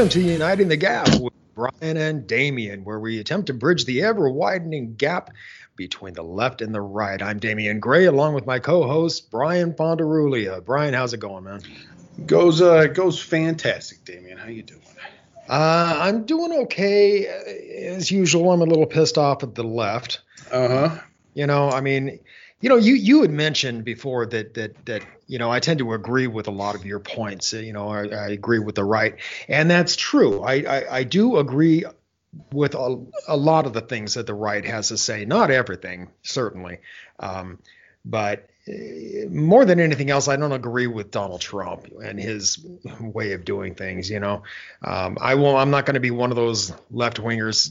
Welcome to Uniting the Gap with Brian and Damien, where we attempt to bridge the ever widening gap between the left and the right. I'm Damien Gray, along with my co host, Brian Ponderulia. Brian, how's it going, man? Goes uh goes fantastic, Damien. How you doing? Uh, I'm doing okay. As usual, I'm a little pissed off at the left. Uh huh. You know, I mean, you know, you you had mentioned before that that that you know I tend to agree with a lot of your points. Uh, You know, I, I agree with the right, and that's true. I I, I do agree with a, a lot of the things that the right has to say. Not everything, certainly, um, but uh, more than anything else, I don't agree with Donald Trump and his way of doing things. You know, um, I will. I'm not going to be one of those left wingers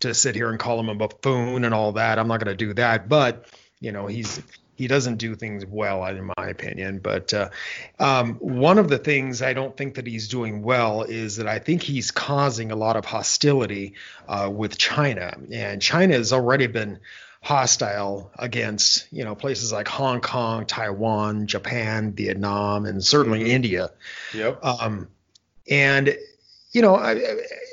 to sit here and call him a buffoon and all that. I'm not going to do that, but you know, he's he doesn't do things well, in my opinion. But uh, um, one of the things I don't think that he's doing well is that I think he's causing a lot of hostility uh, with China, and China has already been hostile against you know places like Hong Kong, Taiwan, Japan, Vietnam, and certainly India. Yep. Um, and you know, I,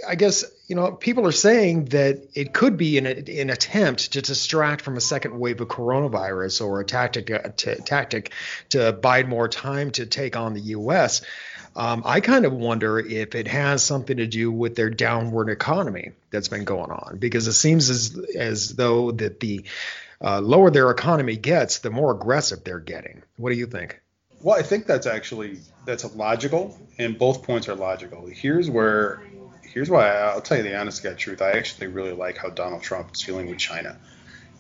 I guess you know people are saying that it could be an, an attempt to distract from a second wave of coronavirus or a tactic uh, to, tactic to bide more time to take on the U.S. Um, I kind of wonder if it has something to do with their downward economy that's been going on, because it seems as as though that the uh, lower their economy gets, the more aggressive they're getting. What do you think? Well, I think that's actually that's logical, and both points are logical. Here's where here's why I'll tell you the honest God truth. I actually really like how Donald Trump is feeling with China.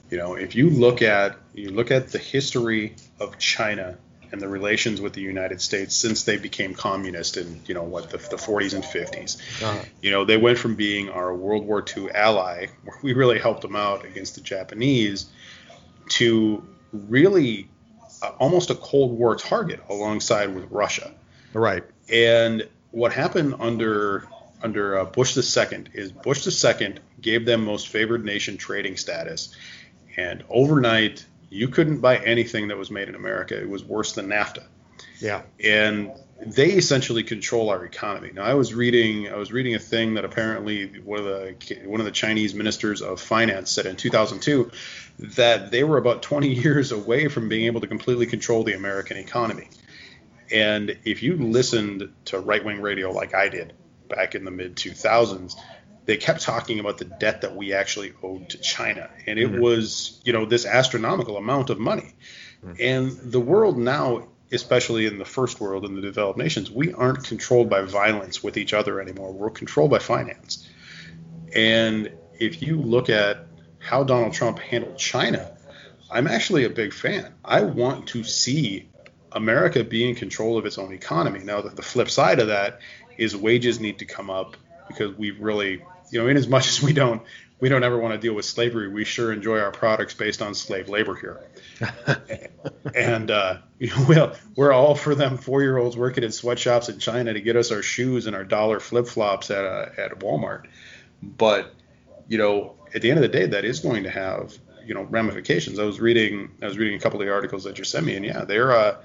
You know, if you look at you look at the history of China and the relations with the United States since they became communist in you know what the, the 40s and 50s. Uh, You know, they went from being our World War II ally, where we really helped them out against the Japanese, to really almost a Cold War target alongside with Russia. right. And what happened under under uh, Bush II is Bush II gave them most favored nation trading status, and overnight you couldn't buy anything that was made in America. It was worse than NAFTA Yeah. and they essentially control our economy. Now, I was reading I was reading a thing that apparently one of the one of the Chinese ministers of finance said in 2002 that they were about 20 years away from being able to completely control the American economy. And if you listened to right-wing radio like I did back in the mid 2000s, they kept talking about the debt that we actually owed to China, and it mm-hmm. was you know this astronomical amount of money. Mm-hmm. And the world now especially in the first world in the developed nations, we aren't controlled by violence with each other anymore. We're controlled by finance. And if you look at how Donald Trump handled China, I'm actually a big fan. I want to see America be in control of its own economy. Now, the, the flip side of that is wages need to come up because we really, you know, in as much as we don't we don't ever want to deal with slavery, we sure enjoy our products based on slave labor here. and uh, you know, we'll, we're all for them four-year-olds working in sweatshops in China to get us our shoes and our dollar flip-flops at uh, at Walmart. But you know, at the end of the day, that is going to have you know ramifications. I was reading I was reading a couple of the articles that you sent me, and yeah, they're uh,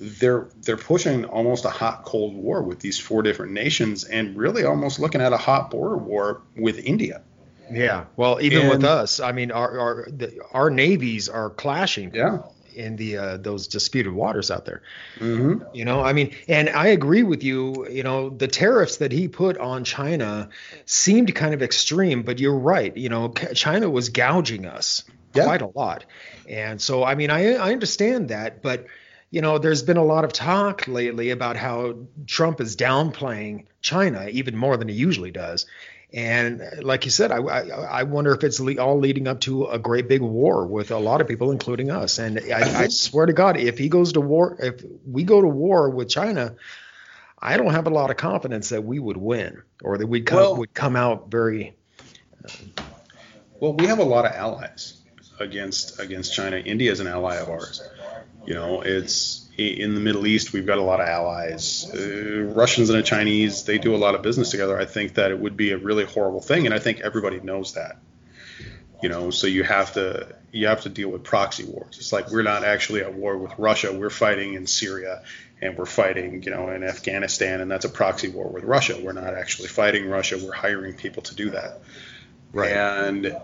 they're they're pushing almost a hot cold war with these four different nations, and really almost looking at a hot border war with India. Yeah. Well, even with us, I mean, our our the, our navies are clashing. Yeah. in the uh, those disputed waters out there. Mm-hmm. You know, I mean, and I agree with you. You know, the tariffs that he put on China seemed kind of extreme, but you're right. You know, China was gouging us Yeah. quite a lot, and so I mean, I I understand that, but you know, there's been a lot of talk lately about how Trump is downplaying China even more than he usually does. And uh, like you said, I, I, I wonder if it's le- all leading up to a great big war with a lot of people, including us. And I, I swear to God, if he goes to war, if we go to war with China, I don't have a lot of confidence that we would win or that we come, Well- would come out very. Well, we have a lot of allies against against China. India is an ally of ours. You know, it's in the Middle East. We've got a lot of allies. Uh, Russians and the Chinese, they do a lot of business together. I think that it would be a really horrible thing, and I think everybody knows that. You know, so you have to you have to deal with proxy wars. It's like we're not actually at war with Russia. We're fighting in Syria, and we're fighting, you know, in Afghanistan, and that's a proxy war with Russia. We're not actually fighting Russia. We're hiring people to do that. Right. And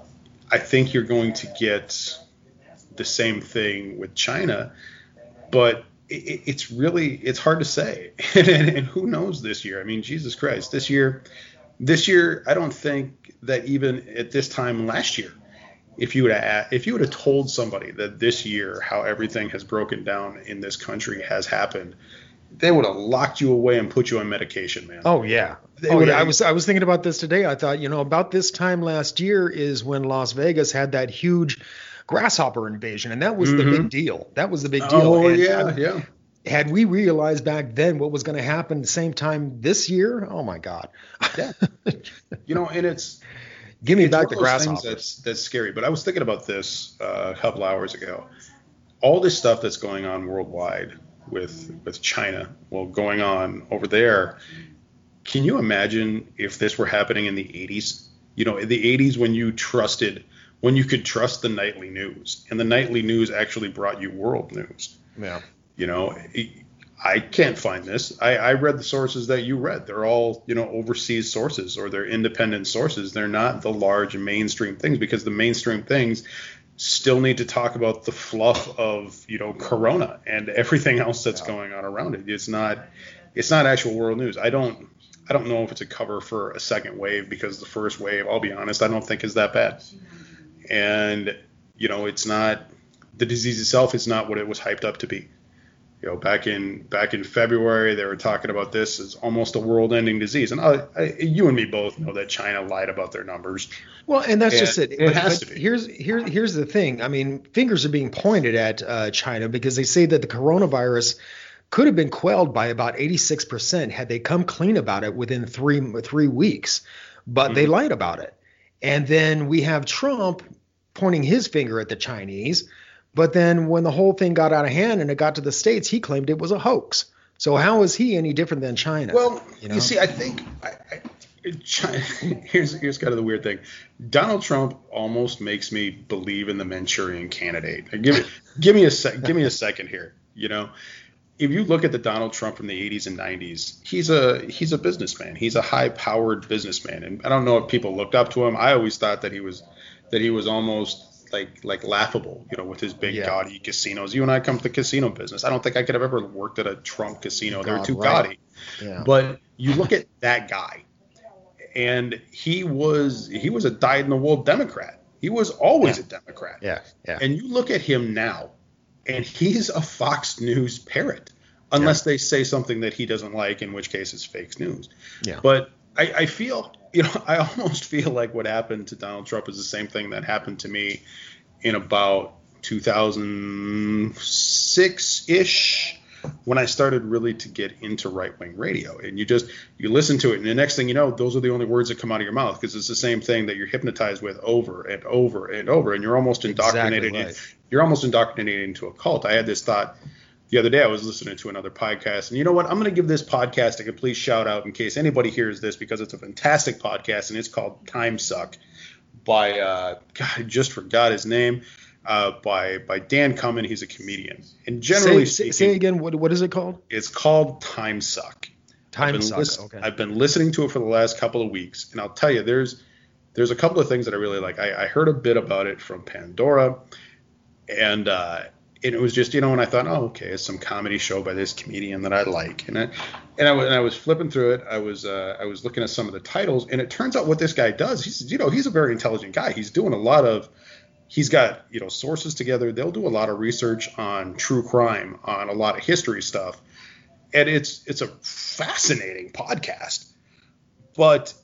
I think you're going to get the same thing with China, but it, it's really it's hard to say. and, and who knows this year? I mean, Jesus Christ, this year, this year, I don't think that even at this time last year, if you would have if you would have told somebody that this year how everything has broken down in this country has happened, they would have locked you away and put you on medication, man. Oh yeah. They Oh yeah. I was I was thinking about this today. I thought you know about this time last year is when Las Vegas had that huge grasshopper invasion, and that was the big deal. That was the big deal. Oh And, yeah, yeah. had we realized back then what was going to happen the same time this year, oh my God. Yeah. You know, and it's Give me it's back the of those things grasshoppers. That's that's scary. But I was thinking about this uh, a couple hours ago. All this stuff that's going on worldwide with with China, well, going on over there. Can you imagine if this were happening in the 80s? You know, in the 80s when you trusted, when you could trust the nightly news, and the nightly news actually brought you world news. Yeah. You know, I can't find this. I, I read the sources that you read. They're all, you know, overseas sources or they're independent sources. They're not the large mainstream things because the mainstream things still need to talk about the fluff of, you know, Corona and everything else that's going on around it. It's not, it's not actual world news. I don't, I don't know if it's a cover for a second wave because the first wave, I'll be honest, I don't think is that bad. And, you know, it's not, the disease itself is not what it was hyped up to be you know back in back in February they were talking about this as almost a world-ending disease and I, I, you and me both know that China lied about their numbers Well, and that's And just it. it has to be. Here's here here's the thing. I mean, fingers are being pointed at uh, China because they say that the coronavirus could have been quelled by about 86% had they come clean about it within three three weeks, but they lied about it. And then we have Trump pointing his finger at the Chinese, but then when the whole thing got out of hand and it got to the states, he claimed it was a hoax. So how is he any different than China? well you you, know? see I think I, I, China, here's here's kind of the weird thing Donald Trump almost makes me believe in the Manchurian candidate give me give me a sec give me a second here you know if you look at the Donald Trump from the 80s and 90s, he's a he's a businessman. He's a high-powered businessman, and I don't know if people looked up to him. I always thought that he was that he was almost like like laughable, you know, with his big Yeah. gaudy casinos. You and I come to the casino business. I don't think I could have ever worked at a Trump casino. They're too right. gaudy. yeah. But you look at that guy, and he was he was a dyed-in-the-wool Democrat. He was always Yeah. a Democrat. yeah, yeah. And you look at him now, and he's a Fox News parrot, unless they say something that he doesn't like, in which case it's fake news. Yeah. But I, I feel, you know, I almost feel like what happened to Donald Trump is the same thing that happened to me in about 2006 ish when I started really to get into right wing radio. And you just you listen to it, and the next thing you know, those are the only words that come out of your mouth because it's the same thing that you're hypnotized with over and over and over, and you're almost indoctrinated. Exactly in- right. You're almost indoctrinated into a cult. I had this thought the other day. I was listening to another podcast, and you know what? I'm going to give this podcast a complete shout out in case anybody hears this because it's a fantastic podcast, and it's called Time Suck by uh, God, I just forgot his name. Uh, by by Dan Cummin, he's a comedian, and generally say, speaking, say again. What what is it called? it's called Time Suck. I've Time suck. lis- okay. I've been listening to it for the last couple of weeks, and I'll tell you, there's there's a couple of things that I really like. I, I heard a bit about it from Pandora, and uh, and it was just you know, and I thought, oh, okay, it's some comedy show by this comedian that I like, and I, and I, and I was flipping through it. I was uh, I was looking at some of the titles, and it turns out what this guy does, he's you know, he's a very intelligent guy. He's doing a lot of he's got you know sources together. They'll do a lot of research on true crime on a lot of history stuff. And it's it's a fascinating podcast. But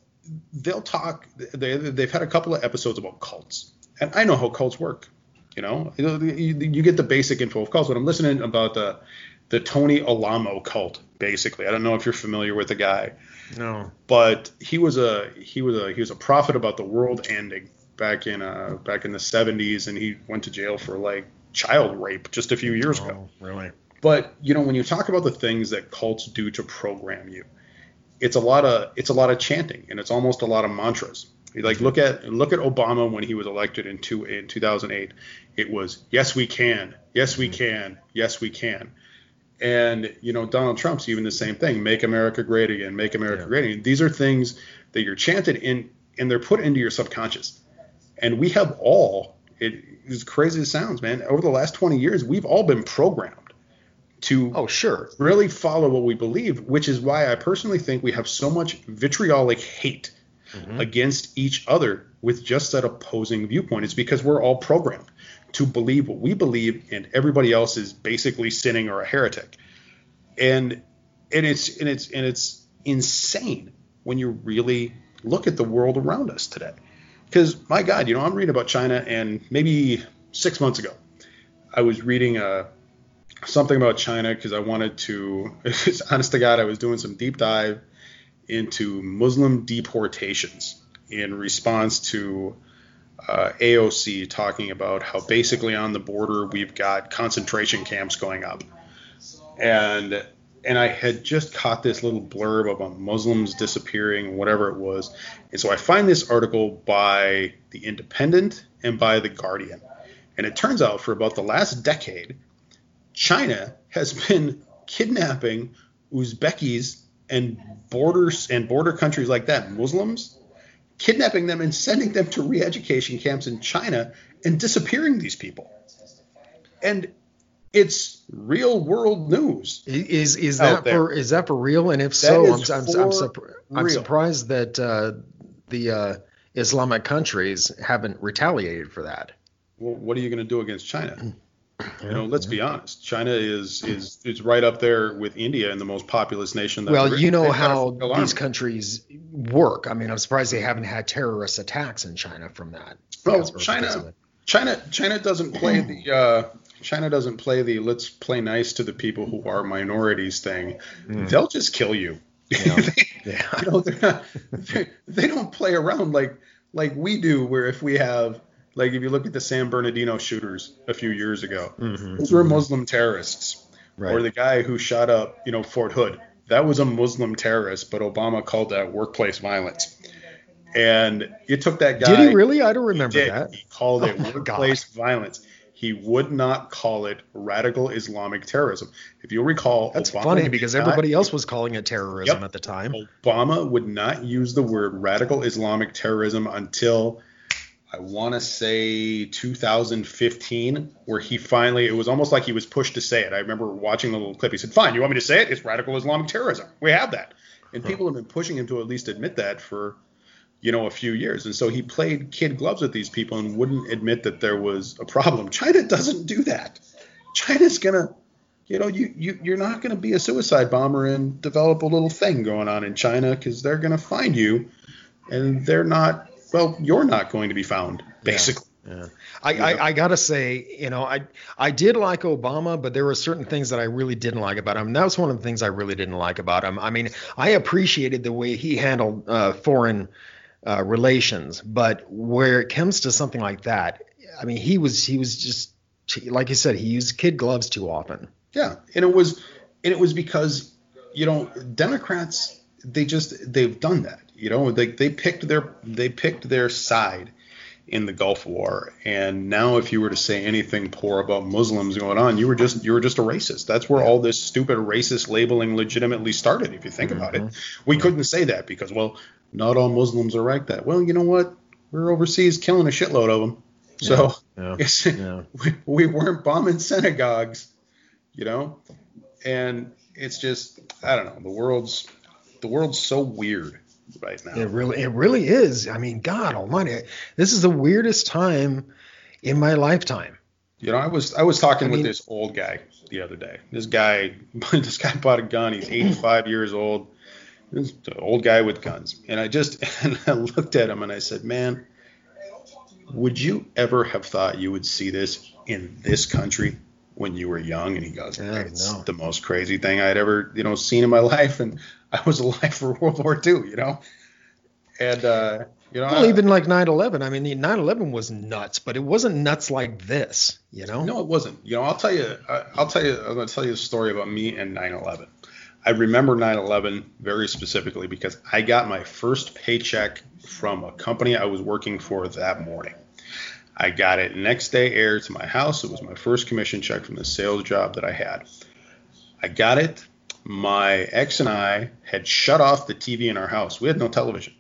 they'll talk they, they've had a couple of episodes about cults. And i know how cults work you know? You, you get the basic info. Of cults but i'm listening about the the tony alamo cult basically i don't know if you're familiar with the guy. No. but he was a he was a he was a prophet about the world ending back in uh back in the 70s and he went to jail for like child rape just a few years ago. Oh, really? but you know when you talk about the things that cults do to program you it's a lot of it's a lot of chanting and it's almost a lot of mantras like look at look at obama when he was elected in two in 2008 it was yes we can. Yes we mm-hmm. can. Yes we can. And you know donald trump's even the same thing. Make america great again. Make america Yeah. great again. These are things that you're chanted in and they're put into your subconscious. And we have all it is crazy as it sounds man over the last 20 years we've all been programmed to Oh, sure. really follow what we believe, which is why I personally think we have so much vitriolic hate Mm-hmm. against each other with just that opposing viewpoint. It's because we're all programmed to believe what we believe, and everybody else is basically sinning or a heretic. And and it's and it's and it's insane when you really look at the world around us today. Because my God, you know, I'm reading about China, and maybe six months ago, I was reading a something about China because I wanted to. honest to God, I was doing some deep dive into Muslim deportations in response to uh, AOC talking about how basically on the border we've got concentration camps going up, and and I had just caught this little blurb about Muslims disappearing, whatever it was, and so I find this article by the Independent and by the Guardian, and it turns out for about the last decade. China has been kidnapping Uzbekis and borders and border countries like that, Muslims, kidnapping them and sending them to re-education camps in China and disappearing these people. And it's real world news. Is is that for is that for real? And if so, I'm I'm, I'm, surpri- I'm surprised that uh, the uh, Islamic countries haven't retaliated for that. Well, what are you going to do against China? You know, let's be honest. China is is is right up there with India and the most populous nation. That Well, you know They've got a how these countries work. I mean, I'm surprised they haven't had terrorist attacks in China from that. Well, Because- or because of China. China, China doesn't play the uh, China doesn't play the let's play nice to the people who are minorities thing. They'll just kill you. Yeah. They- Yeah. you know, they're not, they're, they don't play around like like we do. Where if we have like if you look at the San Bernardino shooters a few years ago, those were Muslim terrorists. Mm-hmm. Right. Or the guy who shot up, you know, Fort Hood. That was a Muslim terrorist, but Obama called that workplace violence. And you took that guy. Did he really? I don't remember did. that. He called it Oh workplace violence. He would not call it radical Islamic terrorism. If you'll recall, That's Obama funny because not- everybody else was calling it terrorism Yep. at the time. Obama would not use the word radical Islamic terrorism until I want to say 2015, where he finally, it was almost like he was pushed to say it. I remember watching the little clip. He said, Fine, you want me to say it? It's radical Islamic terrorism. We have that. And people have been pushing him to at least admit that for, you know, a few years. And so he played kid gloves with these people and wouldn't admit that there was a problem. China doesn't do that. China's going to, you know, you, you you're not going to be a suicide bomber and develop a little thing going on in China because they're going to find you, and they're not. Well, you're not going to be found, basically. Yeah. I, I, I gotta say, you know, I I did like Obama, but there were certain things that I really didn't like about him. That was one of the things I really didn't like about him. I mean, I appreciated the way he handled uh, foreign uh, relations, but where it comes to something like that, I mean, he was he was just like you said, he used kid gloves too often. Yeah, and it was, and it was because, you know, Democrats they just they've done that. You know, they they picked their they picked their side in the Gulf War, and now if you were to say anything poor about Muslims going on, you were just you were just a racist. That's where all this stupid racist labeling legitimately started. If you think mm-hmm. about it, mm-hmm. we couldn't say that because well, not all Muslims are like that. Well, you know what? We're overseas killing a shitload of them. So Yeah. Yeah. we, we weren't bombing synagogues, you know, and it's just I don't know. The world's the world's so weird right now. It really, it really is. I mean, God Almighty, this is the weirdest time in my lifetime. You know, I was I was talking I with mean- this old guy the other day. This guy this guy bought a gun. He's 85 years old. This old guy with guns. And I just and I looked at him and I said, "Man, would you ever have thought you would see this in this country when you were young?" And he goes, Yeah, "It's no. the most crazy thing I'd ever, you know, seen in my life and I was alive for World War II, you know?" And uh, you know, Well, I- even like 9/11. I mean, the 9/11 was nuts, but it wasn't nuts like this. You know? No, it wasn't. You know, I'll tell you. I- I'll tell you. I'm going to tell you a story about me and 9/11. I remember 9/11 very specifically because I got my first paycheck from a company I was working for that morning. I got it next day aired to my house. It was my first commission check from the sales job that I had. I got it. My ex and I had shut off the TV in our house. We had no television.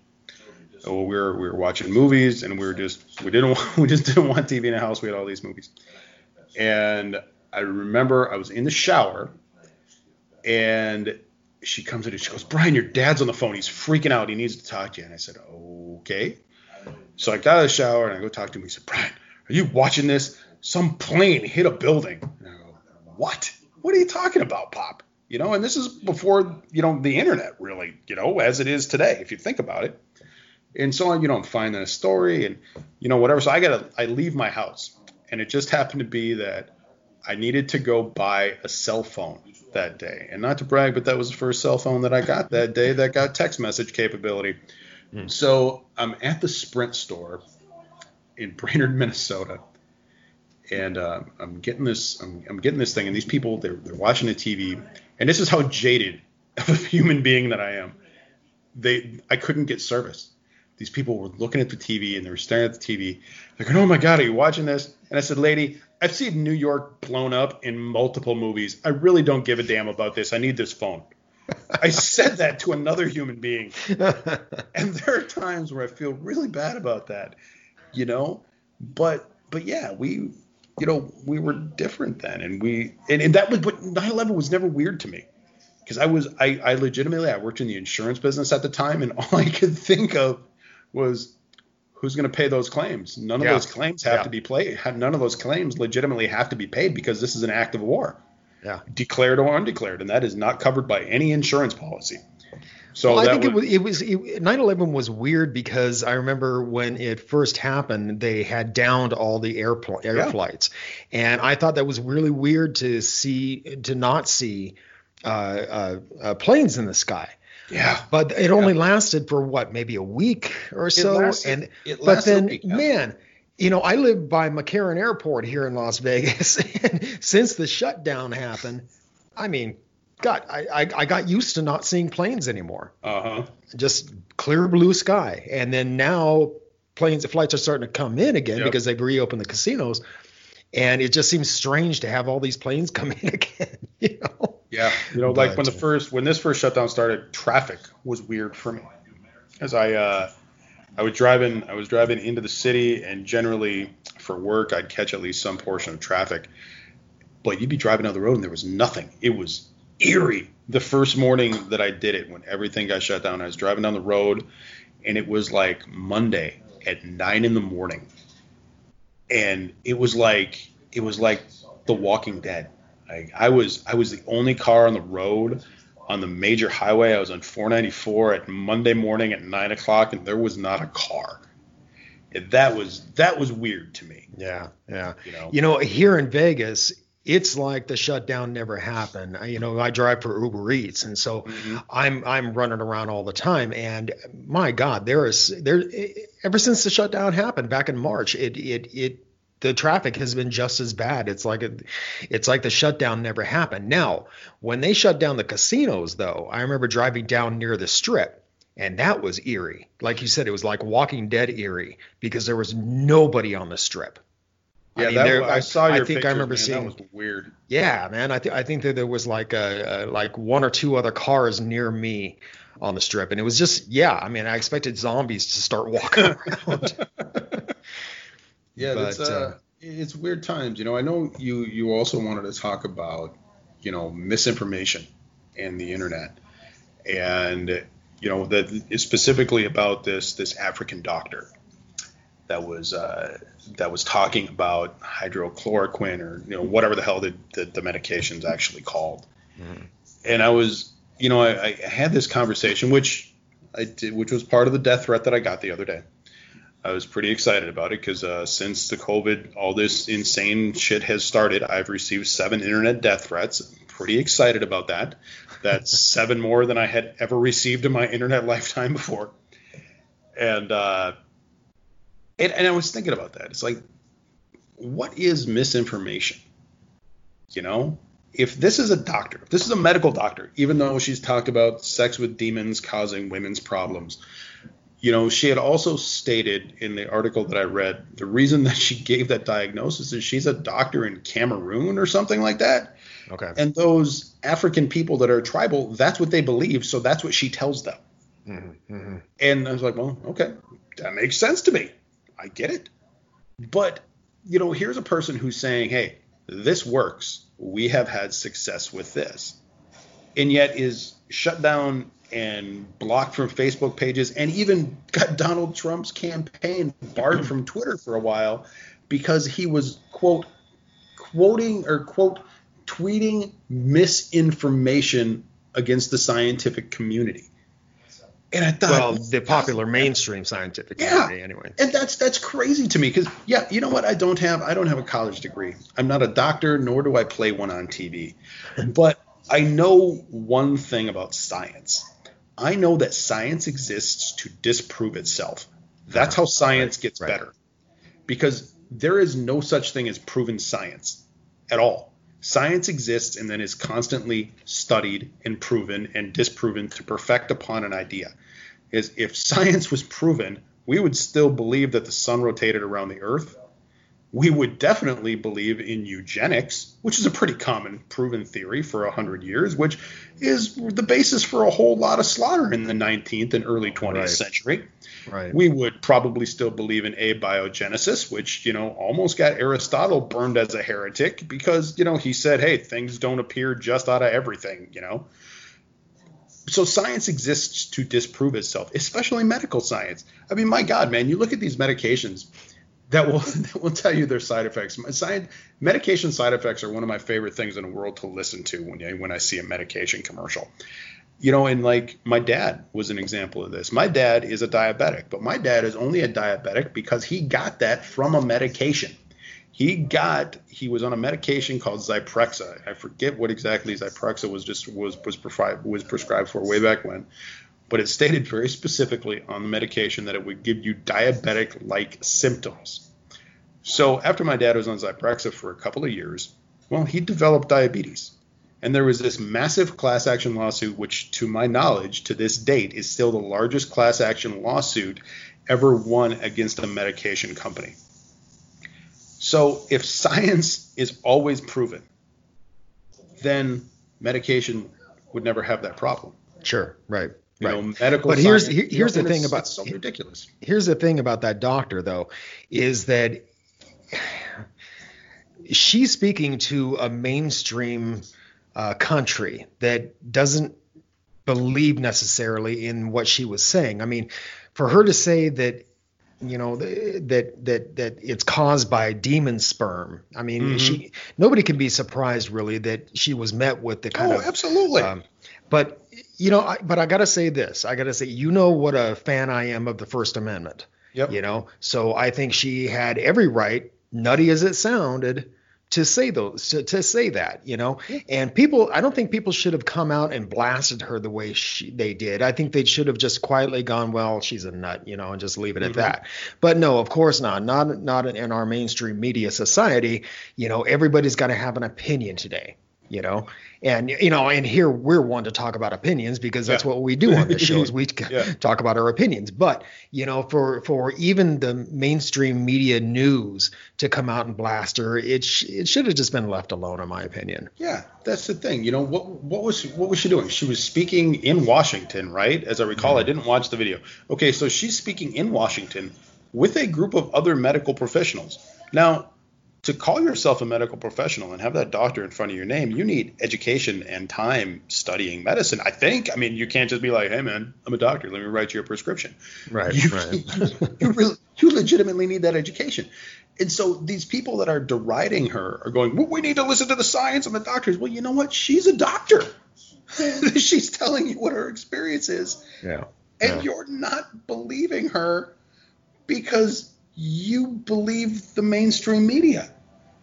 We were we were watching movies and we were just we didn't we just didn't want TV in the house. We had all these movies. And I remember I was in the shower and she comes in and she goes, Brian, your dad's on the phone. He's freaking out. He needs to talk to you. And I said, okay. So I got out of the shower and I go talk to him. He said, Brian, are you watching this? Some plane hit a building. And I go, what? What are you talking about, Pop? You know, and this is before, you know, the internet really, you know, as it is today, if you think about it. And so, you know, I'm finding a story and, you know, whatever. So I got to, I leave my house. And it just happened to be that I needed to go buy a cell phone that day. And not to brag, but that was the first cell phone that I got that day that got text message capability. So I'm at the Sprint store in Brainerd, Minnesota, and uh, I'm getting this. I'm, I'm getting this thing, and these people they're, they're watching the TV, and this is how jaded of a human being that I am. They I couldn't get service. These people were looking at the TV and they were staring at the TV. They're going, "Oh my God, are you watching this?" And I said, "Lady, I've seen New York blown up in multiple movies. I really don't give a damn about this. I need this phone." I said that to another human being. And there are times where I feel really bad about that, you know. But but yeah, we you know we were different then, and we and, and that was but 9/11 was never weird to me because I was I I legitimately I worked in the insurance business at the time, and all I could think of was who's going to pay those claims. None of Yeah. those claims have Yeah. to be played. None of those claims legitimately have to be paid because this is an act of war yeah. declared or undeclared, and that is not covered by any insurance policy. So well, I think would, it was it was it, 9/11 was weird because I remember when it first happened, they had downed all the airpl- air Yeah. flights, and I thought that was really weird to see to not see uh, uh, uh, planes in the sky. yeah. But it only lasted for what, maybe a week or so, lasted- and it but then, week, yeah. man. You know, I live by McCarran Airport here in Las Vegas, and since the shutdown happened, I mean, God, I, I, I got used to not seeing planes anymore Uh huh. just clear blue sky. And then now planes, and flights are starting to come in again Yep. because they've reopened the casinos. And it just seems strange to have all these planes come in again. You know? Yeah. You know, like when the first when this first shutdown started, traffic was weird for me. As I uh I was driving I was driving into the city and generally for work I'd catch at least some portion of traffic. But you'd be driving down the road and there was nothing. It was eerie. The first morning that I did it when everything got shut down, I was driving down the road and it was like Monday at nine in the morning. And it was like it was like The Walking Dead. I was I was the only car on the road on the major highway. I was on 494 at Monday morning at nine o'clock, and there was not a car. And that was that was weird to me. Yeah. Yeah. You know. You know, here in Vegas, it's like the shutdown never happened. I- You know, I drive for Uber Eats, and so mm-hmm. I'm I'm running around all the time. And my God, there is there ever since the shutdown happened back in March, it it it the traffic has been just as bad. It's like a, it's like the shutdown never happened. Now, when they shut down the casinos, though, I remember driving down near the Strip, and that was eerie. Like you said, it was like Walking Dead eerie because there was nobody on the Strip. Yeah, mean, that, there- I saw your I think I remember man. seeing- that was weird. Yeah, man. I think I think that there was like a, a like one or two other cars near me on the strip, and it was just yeah. I mean, I expected zombies to start walking around. Yeah, But, that's uh, it's weird times. You know, I know you you also wanted to talk about you know misinformation and the internet, and you know that specifically about this this African doctor that was uh, that was talking about hydrochloroquine or you know whatever the hell the the, the medication's actually called, and I was you know I, I had this conversation which I did which was part of the death threat that I got the other day. I was pretty excited about it because uh, since the COVID, all this insane shit has started, I've received seven internet death threats. I'm pretty excited about that. That's seven more than I had ever received in my internet lifetime before. And, uh, and, and I was thinking about that. It's like, what is misinformation? You know, if this is a doctor, if this is a medical doctor, even though she's talked about sex with demons causing women's problems, you know, she had also stated in the article that I read the reason that she gave that diagnosis is she's a doctor in Cameroon or something like that. Okay. And those African people that are tribal, that's what they believe. So that's what she tells them. Mm-hmm. And I was like, well, okay, that makes sense to me. I get it. But, you know, here's a person who's saying, hey, this works. We have had success with this. And yet is shut down and blocked from Facebook pages and even got Donald Trump's campaign barred mm-hmm. from Twitter for a while because he was, quote, quoting or, quote, tweeting misinformation against the scientific community. And I thought, Well, the popular mainstream scientific Yeah. community, anyway. and that's that's crazy to me because yeah, you know what? I don't have I don't have a college degree. I'm not a doctor, nor do I play one on TV. But I know one thing about science. I know that science exists to disprove itself. That's uh-huh. how science gets right. better. Because there is no such thing as proven science at all. Science exists and then is constantly studied and proven and disproven to perfect upon an idea. Is if science was proven, we would still believe that the sun rotated around the earth. We would definitely believe in eugenics, which is a pretty common proven theory for 100 years, which is the basis for a whole lot of slaughter in the 19th and early 20th Right. century. Right. We would probably still believe in abiogenesis, which, you know, almost got Aristotle burned as a heretic because, you know, he said, hey, things don't appear just out of everything, you know. So science exists to disprove itself, especially medical science. I mean, my God, man, you look at these medications that will that will tell you their side effects. Science, medication side effects are one of my favorite things in the world to listen to when when I see a medication commercial you know, and like my dad was an example of this. My dad is a diabetic, but my dad is only a diabetic because he got that from a medication. He got he was on a medication called Zyprexa. I forget what exactly Zyprexa was just was was prescribed was prescribed for way back when, but it stated very specifically on the medication that it would give you diabetic like symptoms. So after my dad was on Zyprexa for a couple of years, well, he developed diabetes. And there was this massive class action lawsuit, which, to my knowledge, to this date, is still the largest class action lawsuit ever won against a medication company. So, if science is always proven, then medication would never have that problem. Sure. Right. You Right. know, medical. But here's- science- here- you here's know, the thing about- so ridiculous. here's the thing about that doctor though is that she's speaking to a mainstream uh, country that doesn't believe necessarily in what she was saying i mean for her to say that you know that that that it's caused by demon sperm i mean Mhm. she nobody can be surprised really that she was met with the kind of. Oh, of absolutely. um, but you know, I, but I gotta say this. I gotta say, you know what a fan I am of the First Amendment. Yep. You know, so I think she had every right, nutty as it sounded, to say those, to, to say that. You know, and people, I don't think people should have come out and blasted her the way she, they did. I think they should have just quietly gone, well, she's a nut, you know, and just leave it at mm-hmm. that. But no, of course not. Not not in our mainstream media society. You know, everybody's got to have an opinion today you know and you know and here we're one to talk about opinions because that's Yeah. what we do on the shows we Yeah. talk about our opinions but you know for for even the mainstream media news to come out and blast her it sh- it should have just been left alone in my opinion Yeah, that's the thing. You know what? What was what was she doing? She was speaking in Washington, right? As I recall, I mm-hmm. didn't watch the video. Okay, so she's speaking in Washington with a group of other medical professionals. Now, to call yourself a medical professional and have that doctor in front of your name, you need education and time studying medicine. I think. I mean, you can't just be like, "Hey, man, I'm a doctor. Let me write you a prescription." Right, You, right. you, really, you legitimately need that education. And so these people that are deriding her are going, well, we need to listen to the science and the doctors. Well, you know what? She's a doctor. She's telling you what her experience is. Yeah. And Yeah. you're not believing her because you believe the mainstream media.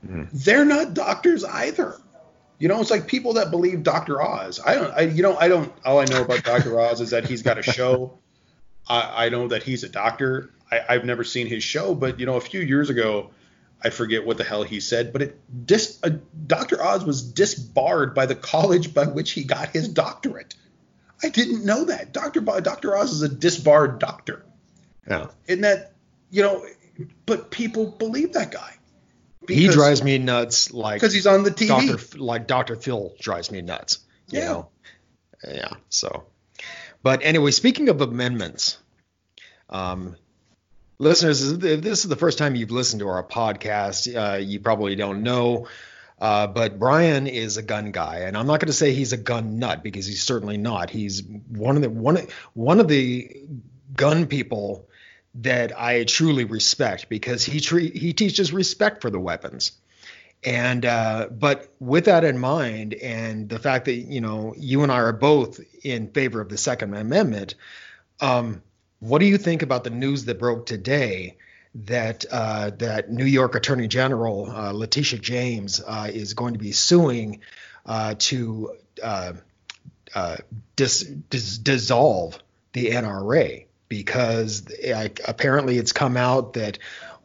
Mhm. They're not doctors either. You know, it's like people that believe Dr. Oz. I don't, I, you know, I don't, all I know about Dr. Oz is that he's got a show. I, I know that he's a doctor. I, I've never seen his show, but, you know, a few years ago, I forget what the hell he said, but it dis, uh, Dr. Oz was disbarred by the college by which he got his doctorate. I didn't know that. Dr. Dr. Oz is a disbarred doctor. Yeah. And that, you know, but people believe that guy. he drives me nuts like because he's on the TV. Doctor like Doctor Phil drives me nuts. You Yeah. know? Yeah. So, but anyway, speaking of amendments, um, listeners, if this is the first time you've listened to our podcast, uh, you probably don't know. Uh, but Brian is a gun guy, and I'm not going to say he's a gun nut because he's certainly not. He's one of the one one of the gun people that I truly respect because he he teaches respect for the weapons. And uh, but with that in mind, and the fact that you know you and I are both in favor of the Second Amendment, um, what do you think about the news that broke today that uh, that New York Attorney General uh, Letitia James uh, is going to be suing uh, to uh, uh, dis- dis- dissolve the NRA because uh, apparently it's come out that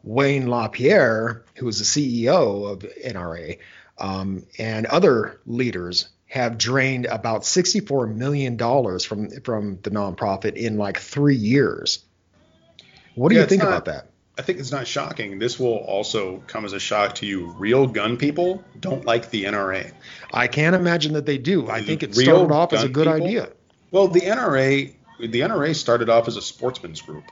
Wayne LaPierre, who is the CEO of NRA, um, and other leaders have drained about $64 million from from the nonprofit in like three years. What do Yeah, you think not- about that? I think it's not shocking. This will also come as a shock to you. Real gun people don't like the NRA. I can't imagine that they do. I think it Real started off as a good people? idea. Well, the NRA, the NRA started off as a sportsman's group,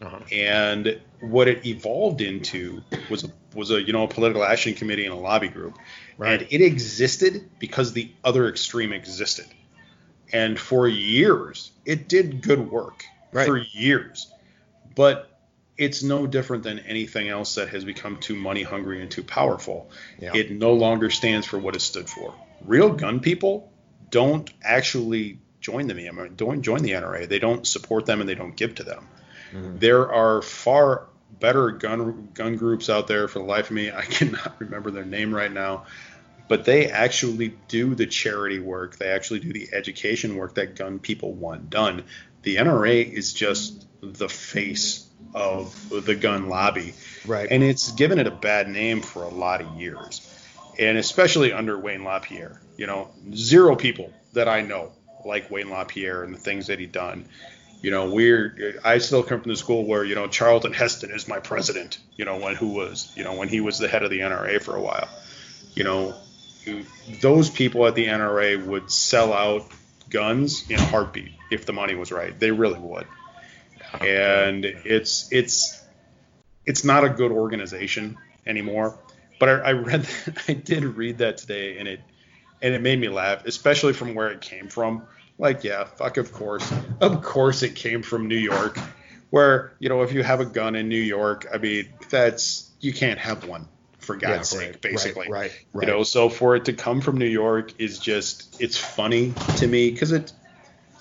Uh-huh. and what it evolved into was a was a you know a political action committee and a lobby group, Right. and it existed because the other extreme existed, and for years it did good work Right. for years, but it's no different than anything else that has become too money hungry and too powerful. Yeah. It no longer stands for what it stood for. Real gun people don't actually join the don't join the NRA. They don't support them and they don't give to them. Mhm. There are far better gun gun groups out there. For the life of me, I cannot remember their name right now, but they actually do the charity work. They actually do the education work that gun people want done. The NRA is just the face of the gun lobby, Right. and it's given it a bad name for a lot of years, and especially under Wayne LaPierre. You know, zero people that I know like Wayne LaPierre and the things that he done. You know, we're I still come from the school where you know Charlton Heston is my president. You know, when who was you know when he was the head of the NRA for a while. You know, those people at the NRA would sell out guns in a heartbeat if the money was right. They really would. And it's it's it's not a good organization anymore. But I, I read I did read that today and it and it made me laugh, especially from where it came from. Like, yeah, fuck, of course, of course, it came from New York, where you know if you have a gun in New York, I mean that's you can't have one for God's Yeah, sake, right, basically. Right. Right. right. You know, so for it to come from New York is just it's funny to me because it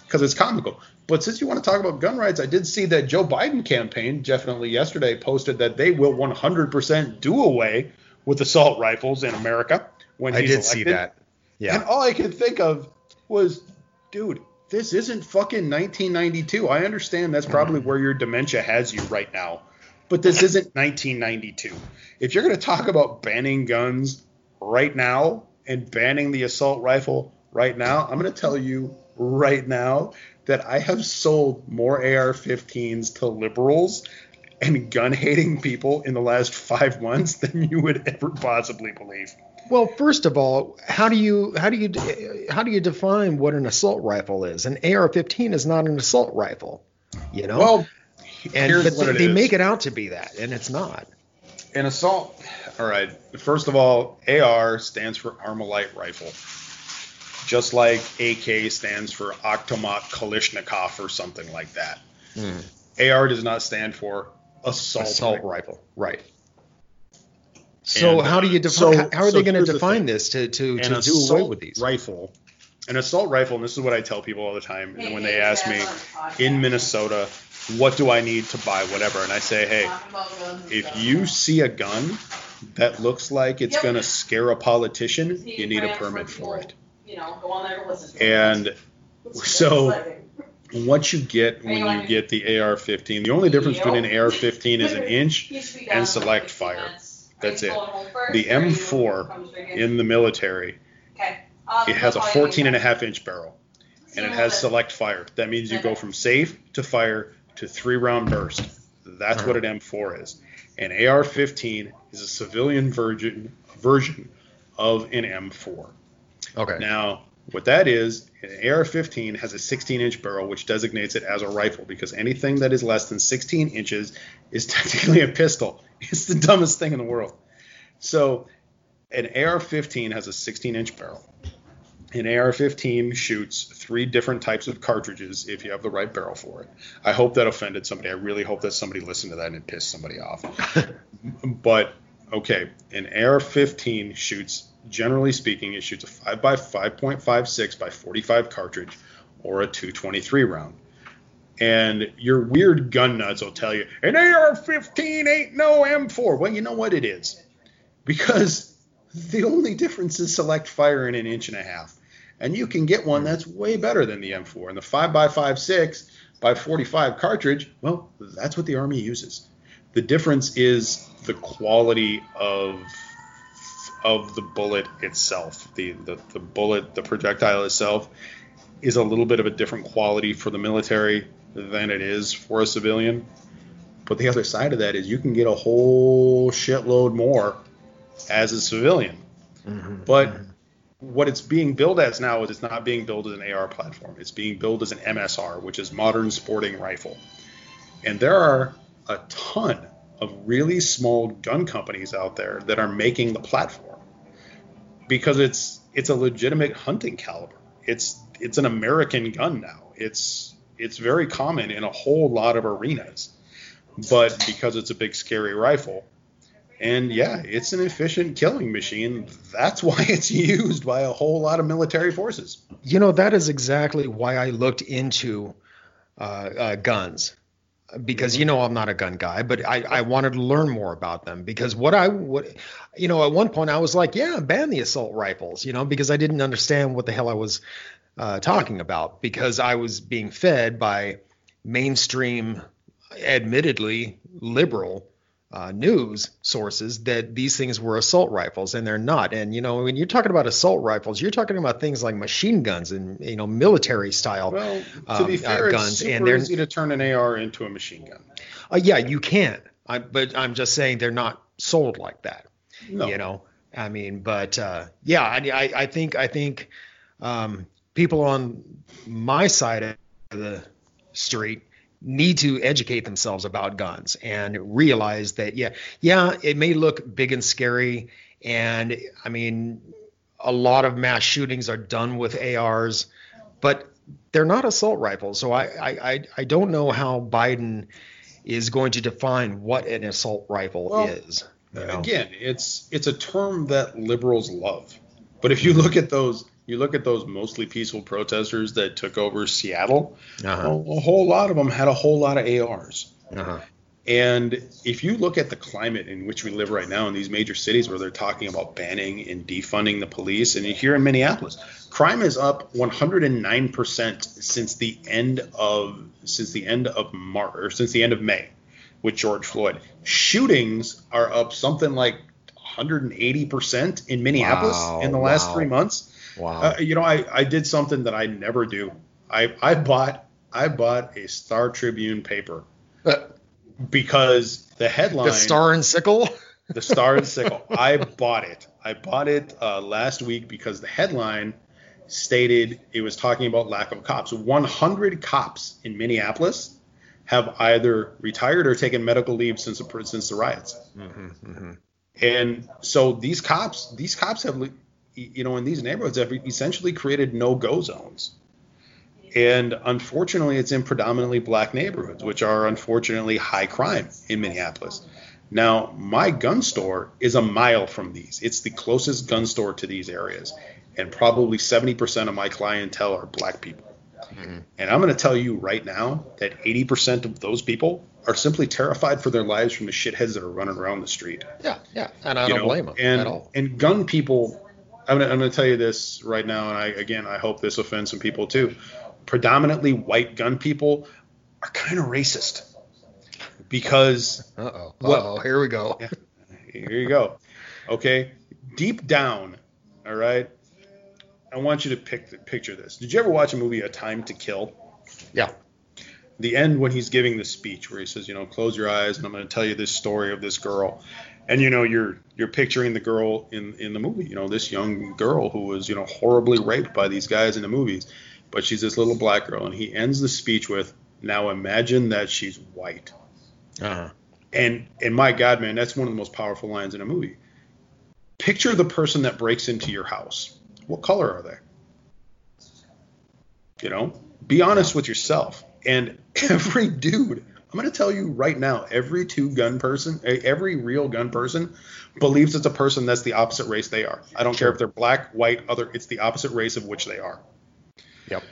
because it's comical. But since you want to talk about gun rights, I did see that Joe Biden campaign definitely yesterday posted that they will 100% do away with assault rifles in America when I he's did see that. Yeah. And all I could think of was, dude, this isn't fucking 1992. I understand that's probably Mm-hmm. where your dementia has you right now, but this isn't 1992. If you're going to talk about banning guns right now and banning the assault rifle right now, I'm going to tell you right now that I have sold more AR-15s to liberals and gun-hating people in the last five months than you would ever possibly believe. Well, first of all, how do you how do you how do you define what an assault rifle is? An AR-15 is not an assault rifle. You know. Well, And Here's but what they, they make it out to be that, and it's not. An assault. All right. First of all, AR stands for Armalite rifle, just like AK stands for Akhtomat Kalashnikov or something like that. Hmm. AR does not stand for assault. assault rifle. rifle, right? So And, how do you uh, define? so- how, how are so they going to here's the define this to to, An to do away with these? rifle, an assault rifle, and this is what I tell people all the time when they ask me in Minnesota, what do I need to buy, whatever, and I say, hey, if you see a gun that looks like it's Yep. going to scare a politician, you need a permit for it. You know, go on there to listen. to And so what you get when you get the AR-15, the only difference between an AR-15 is an inch Used to be done and select 15 fire. Minutes. Are That's it. going home first, The or are you M4 in? in the military. Okay. Um, It has a that's all I 14 and a half inch barrel and it has select fire. That means you go from safe to fire to three round burst. That's what an M4 is. An AR-15 is a civilian version version of an M4. Okay. Now, what that is, an AR-15 has a 16-inch barrel, which designates it as a rifle because anything that is less than 16 inches is technically a pistol. It's the dumbest thing in the world. So, an AR-15 has a 16-inch barrel. An AR-15 shoots three different types of cartridges if you have the right barrel for it. I hope that offended somebody. I really hope that somebody listened to that and it pissed somebody off. but okay, an AR-15 shoots, generally speaking, it shoots a 5 by 5.56 by 45 cartridge or a 223 round. And your weird gun nuts will tell you an AR-15 ain't no M4. Well, you know what it is, because the only difference is select fire in an inch and a half, and you can get one hmm. that's way better than the M4. And the 5 by 56 by 45 cartridge, well, that's what the Army uses. The difference is the quality of of the bullet itself. The, the the bullet, the projectile itself, is a little bit of a different quality for the military than it is for a civilian. But the other side of that is you can get a whole shitload more as a civilian. Mm-hmm. But mm-hmm. what it's being billed as now is it's not being billed as an AR platform. It's being billed as an MSR, which is modern sporting rifle. And there are a ton of really small gun companies out there that are making the platform because it's it's a legitimate hunting caliber. It's it's an American gun now. It's it's very common in a whole lot of arenas. But because it's a big scary rifle, and yeah, it's an efficient killing machine. That's why it's used by a whole lot of military forces. You know, that is exactly why I looked into uh, uh, guns. Because you know I'm not a gun guy, but I, I wanted to learn more about them. Because what I what you know at one point I was like, yeah, ban the assault rifles, you know, because I didn't understand what the hell I was uh, talking about. Because I was being fed by mainstream, admittedly liberal uh, news sources that these things were assault rifles, and they're not. And you know, when you're talking about assault rifles, you're talking about things like machine guns and you know military style. Well, to um, be uh, fair, guns, it's super and they're easy to turn an AR into a machine gun. uh, yeah, you can. I, but I'm just saying they're not sold like that. No. You know, I mean, but uh, yeah, I, I, I think I think um, people on my side of the street need to educate themselves about guns and realize that yeah, yeah, it may look big and scary, and I mean, a lot of mass shootings are done with ARs, but they're not assault rifles. So I I, I, don't know how Biden is going to define what an assault rifle Well, is. you know? Again, it's it's a term that liberals love. But if you look at those you look at those mostly peaceful protesters that took over Seattle, Uh-huh. well, a whole lot of them had a whole lot of ARs. Uh-huh. And if you look at the climate in which we live right now in these major cities where they're talking about banning and defunding the police, and here in Minneapolis, crime is up 109% since the end of since the end of March or since the end of May with George Floyd. Shootings are up something like 180% in Minneapolis Wow, in the last wow. three months. Wow. Uh, you know, I, I did something that I never do. I, I bought I bought a Star Tribune paper because the headline the Star and Sickle. the Star and Sickle. I bought it. I bought it uh, last week because the headline stated it was talking about lack of cops. 100 cops in Minneapolis have either retired or taken medical leave since the since the riots. And so these cops, these cops have, you know, in these neighborhoods have essentially created no-go zones. And unfortunately, it's in predominantly black neighborhoods, which are unfortunately high crime in Minneapolis. Now, my gun store is a mile from these. It's the closest gun store to these areas. And probably 70% of my clientele are black people. Mm-hmm. And I'm going to tell you right now that 80% of those people are simply terrified for their lives from the shitheads that are running around the street. Yeah, yeah, and I you don't know? blame them and, at all. And gun people, I'm gonna, I'm gonna tell you this right now, and I again I hope this offends some people too. Predominantly white gun people are kind of racist because Uh oh. Uh oh. Here we go. Yeah. here you go. Okay, deep down, all right. I want you to pick, picture this. Did you ever watch a movie A Time to Kill? Yeah. the end when he's giving the speech where he says, you know, close your eyes and I'm going to tell you this story of this girl. And you know, you're you're picturing the girl in in the movie, you know, this young girl who was, you know, horribly raped by these guys in the movies. But she's this little black girl and he ends the speech with, "Now imagine that she's white." Uh-huh. And and my god, man, that's one of the most powerful lines in a movie. Picture the person that breaks into your house. What color are they? You know, be honest with yourself. And every dude, I'm going to tell you right now, every two gun person, every real gun person believes it's a person that's the opposite race they are. I don't care if they're black, white, other, it's the opposite race of which they are. Yep.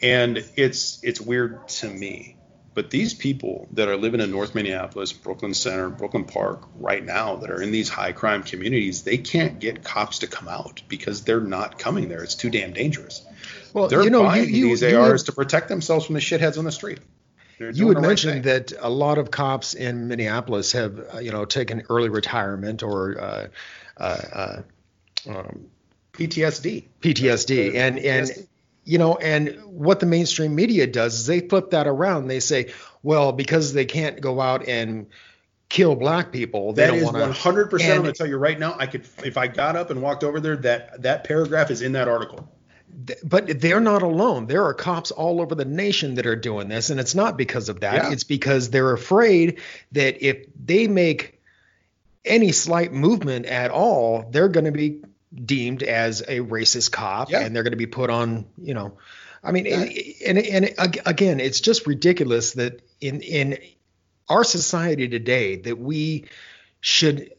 And it's it's weird to me. But these people that are living in North Minneapolis, Brooklyn Center, Brooklyn Park right now that are in these high crime communities, they can't get cops to come out because they're not coming there. It's too damn dangerous. Well, They're you know, you buying you, these you ARs had, to protect themselves from the shitheads on the street. You had right mentioned that a lot of cops in Minneapolis have, uh, you know, taken early retirement or uh, uh, uh, um, PTSD. PTSD, and and PTSD. you know, and what the mainstream media does is they flip that around. They say, well, because they can't go out and kill black people, they That don't is want 100. to. percent I'm gonna tell you right now. I could, if I got up and walked over there, that that paragraph is in that article. But they're not alone. There are cops all over the nation that are doing this, and it's not because of that. Yeah. It's because they're afraid that if they make any slight movement at all, they're going to be deemed as a racist cop, Yeah. and they're going to be put on, you know. I mean, and, and and again, it's just ridiculous that in in our society today that we should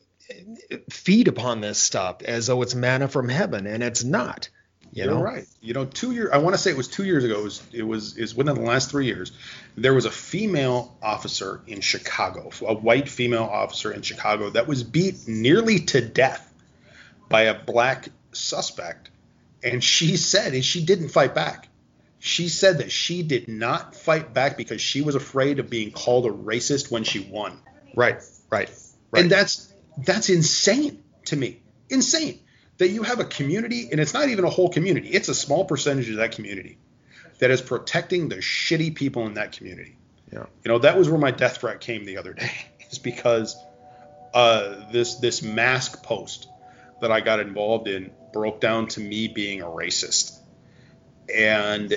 feed upon this stuff as though it's manna from heaven, and it's not. You You're know, right. You know, two years. I want to say it was two years ago. It was it was is within the last three years. There was a female officer in Chicago, a white female officer in Chicago that was beat nearly to death by a black suspect, and she said, and she didn't fight back. She said that she did not fight back because she was afraid of being called a racist when she won. Right, right, right. And that's that's insane to me. Insane that you have a community, and it's not even a whole community. It's a small percentage of that community that is protecting the shitty people in that community. Yeah. You know, that was where my death threat came the other day, is because uh, this this mask post that I got involved in broke down to me being a racist. And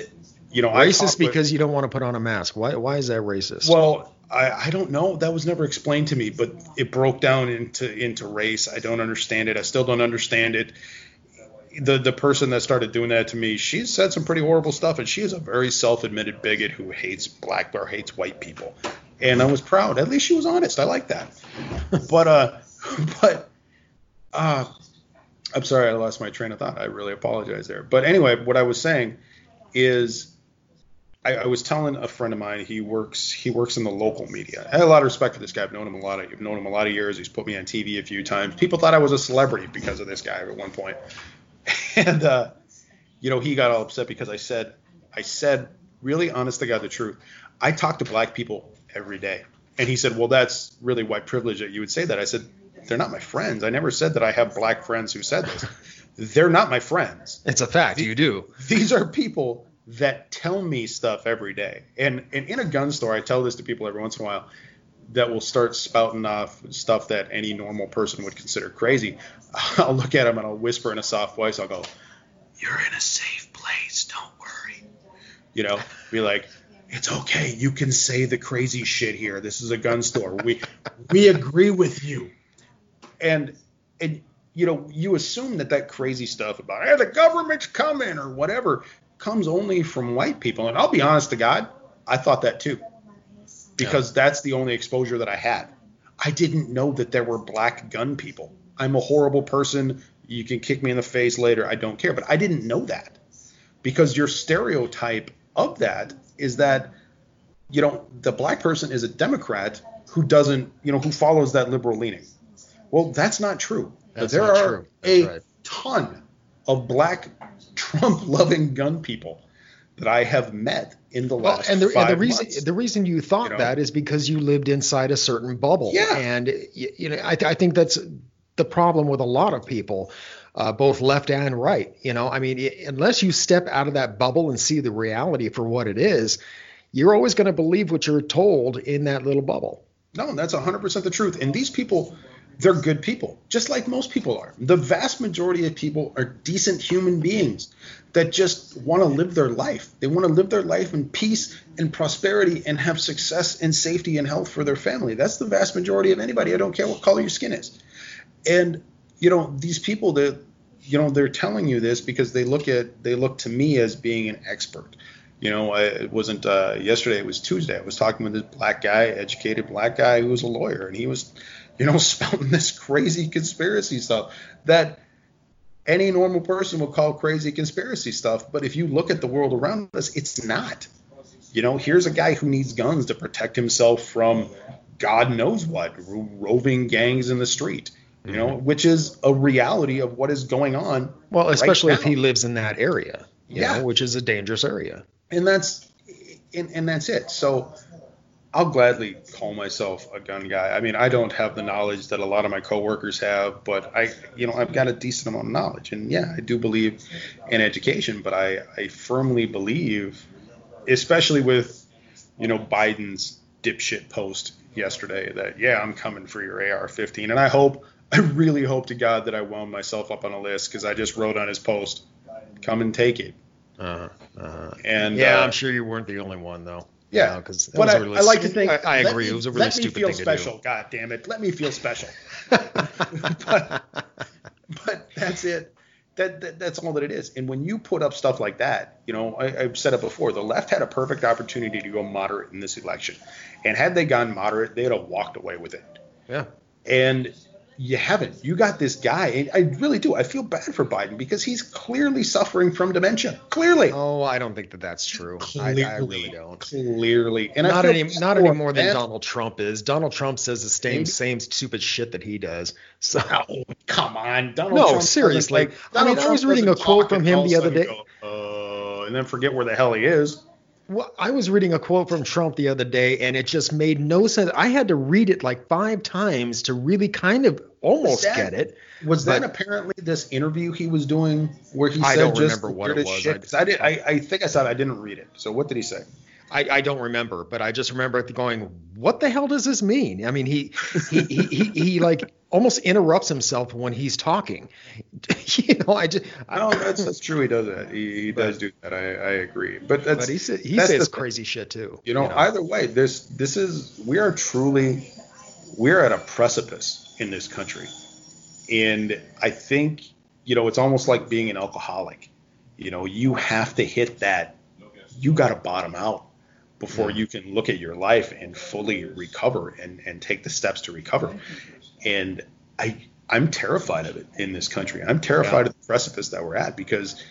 you know, I racist talked with- because you don't want to put on a mask. Why? Why is that racist? well, I, I don't know. That was never explained to me, but it broke down into into race. I don't understand it. I still don't understand it. The the person that started doing that to me, she said some pretty horrible stuff, and she is a very self-admitted bigot who hates black or hates white people. And I was proud. At least she was honest. I like that. but uh, but uh, I'm sorry, I lost my train of thought. I really apologize there. But anyway, what I was saying is I, I was telling a friend of mine he works he works in the local media. I had a lot of respect for this guy. I've known him a lot. Of, I've known him a lot of years. He's put me on TV a few times. People thought I was a celebrity because of this guy at one point. And uh, you know, he got all upset because I said I said really honest to God the truth. I talk to black people every day. And he said, "Well, that's really white privilege that you would say that." I said, "They're not my friends. I never said that I have black friends who said this. They're not my friends." it's a fact. You do. these are people that tell me stuff every day. And, and in a gun store, I tell this to people every once in a while that will start spouting off stuff that any normal person would consider crazy. I'll look at them and I'll whisper in a soft voice. I'll go, "You're in a safe place. Don't worry." You know, be like, it's okay. You can say the crazy shit here. This is a gun store. We we agree with you. And and you know, you assume that that crazy stuff about hey, the government's coming or whatever comes only from white people. And I'll be honest to God, I thought that too. Because that's the only exposure that I had. I didn't know that there were black gun people. I'm a horrible person. You can kick me in the face later. I don't care. But I didn't know that because your stereotype of that is that you know the black person is a democrat who doesn't you know who follows that liberal leaning well that's not true That's there not are true. That's a right. ton of black trump loving gun people that i have met in the Well, last and the, and the reason months. the reason you thought You know? that is because you lived inside a certain bubble. Yeah. And you, you know, I, th- I think that's the problem with a lot of people, uh, both left and right. You know, I mean, i- unless you step out of that bubble and see the reality for what it is, you're always going to believe what you're told in that little bubble. No, that's 100% the truth. And these people, they're good people, just like most people are. The vast majority of people are decent human beings that just want to live their life. They want to live their life in peace and prosperity and have success and safety and health for their family. That's the vast majority of anybody. I don't care what color your skin is. And, you know, these people that, you know, they're telling you this because they look at, they look to me as being an expert. You know, I, it wasn't uh, yesterday. It was Tuesday. I was talking with this black guy, educated black guy who was a lawyer, and he was, you know, spouting this crazy conspiracy stuff that any normal person would call crazy conspiracy stuff. But if you look at the world around us, it's not. You know, here's a guy who needs guns to protect himself from God knows what, ro- roving gangs in the street. You know, mm-hmm. which is a reality of what is going on. Well, right especially if he lives in that area, you Yeah. know, which is a dangerous area. and that's and, and that's it. So I'll gladly call myself a gun guy. I mean, I don't have the knowledge that a lot of my coworkers have, but I, you know, I've got a decent amount of knowledge, and yeah, I do believe in education. But I, I firmly believe, especially with, you know, Biden's dipshit post yesterday, that yeah, I'm coming for your AR-15, and I hope, I really hope to God that I wound myself up on a list because I just wrote on his post, come and take it, Uh, uh, and yeah, uh, I'm sure you weren't the only one though. Yeah, because but I, I like to think. I, I agree. me- it was a really let me stupid feel thing special. God damn it! Let me feel special. but, but that's it. That, that that's all that it is. And when you put up stuff like that, you know, I, I've said it before. The left had a perfect opportunity to go moderate in this election, and had they gone moderate, they'd have walked away with it. Yeah. And you haven't. You got this guy, and I really do. I feel bad for Biden because he's clearly suffering from dementia. Clearly. Oh, I don't think that that's true. I, Clearly, I really don't. clearly, and I not any, not any more than. Donald Trump is. Donald Trump says the same Maybe. same stupid shit that he does. So Oh, come on, Donald No, Trump seriously. like, I mean, Donald I was reading a quote from him the other day. Go, uh, and then forget where the hell he is. Well, I was reading a quote from Trump the other day, and it just made no sense. I had to read it like five times to really kind of almost that- get it. Was that apparently this interview he was doing where he I said don't just remember what it was. Shit? I, did. I, I think I said I didn't read it. So what did he say? I, I don't remember, but I just remember going, "What the hell does this mean?" I mean, he he he, he, he like almost interrupts himself when he's talking. you know, I just I No, that's that's true. He does that. He, he does do that. I, I agree. But that's but he sa- he that's says the thing. crazy shit too. You know, either way, this this is we are truly we're at a precipice in this country, and I think you know it's almost like being an alcoholic. You know, you have to hit that. You got to bottom out before you can look at your life and fully recover and and take the steps to recover. And I I'm terrified of it in this country. I'm terrified of the precipice that we're at because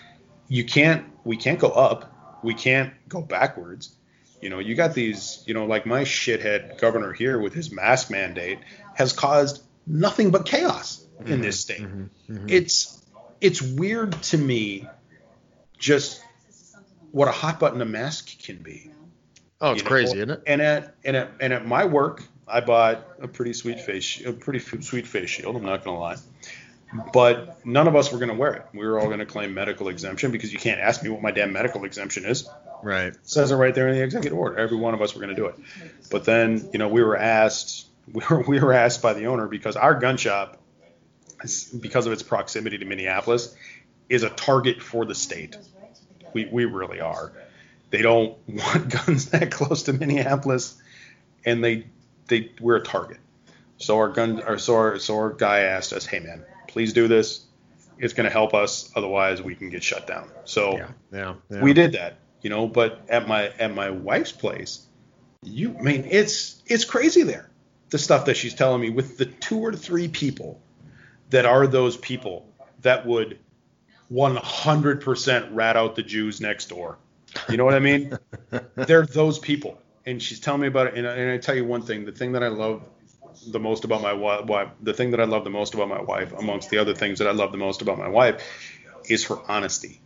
you can't we can't go up, we can't go backwards. You know, you got these, you know, like my shithead governor here with his mask mandate has caused nothing but chaos in this mm-hmm. state. Mm-hmm. Mm-hmm. It's it's weird to me just what a hot button a mask can be. Oh, it's you know? crazy, isn't it? And at and at and at my work, I bought a pretty sweet face a pretty f- sweet face shield. I'm not gonna lie, but none of us were gonna wear it. We were all gonna claim medical exemption because you can't ask me what my damn medical exemption is. Right. It says it right there in the executive order. Every one of us were gonna do it. But then you know we were asked we were we were asked by the owner because our gun shop, because of its proximity to Minneapolis, is a target for the state. We we really are They don't want guns that close to Minneapolis, and they they we're a target. So our gun, or so our so our guy asked us, "Hey man, please do this. It's going to help us. Otherwise, we can get shut down." So Yeah, yeah, yeah. we did that, you know. But at my at my wife's place, you I mean it's it's crazy there. The stuff that she's telling me with the two or three people that are those people that would 100% rat out the Jews next door. You know what I mean? They're those people. And she's telling me about it. And I, and I tell you one thing: the thing that I love the most about my wife, the thing that I love the most about my wife, amongst the other things that I love the most about my wife, is her honesty.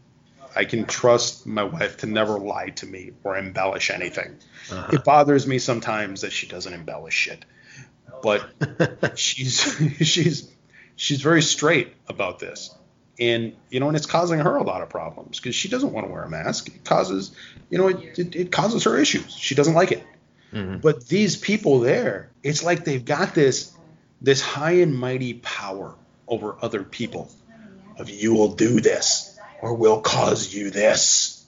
I can trust my wife to never lie to me or embellish anything. Uh-huh. It bothers me sometimes that she doesn't embellish shit, but she's she's she's very straight about this, and you know, and it's causing her a lot of problems because she doesn't want to wear a mask. It causes, you know, it, it, it causes her issues. She doesn't like it. Mm-hmm. But these people there, it's like they've got this this high and mighty power over other people. Of you will do this, or we'll cause you this.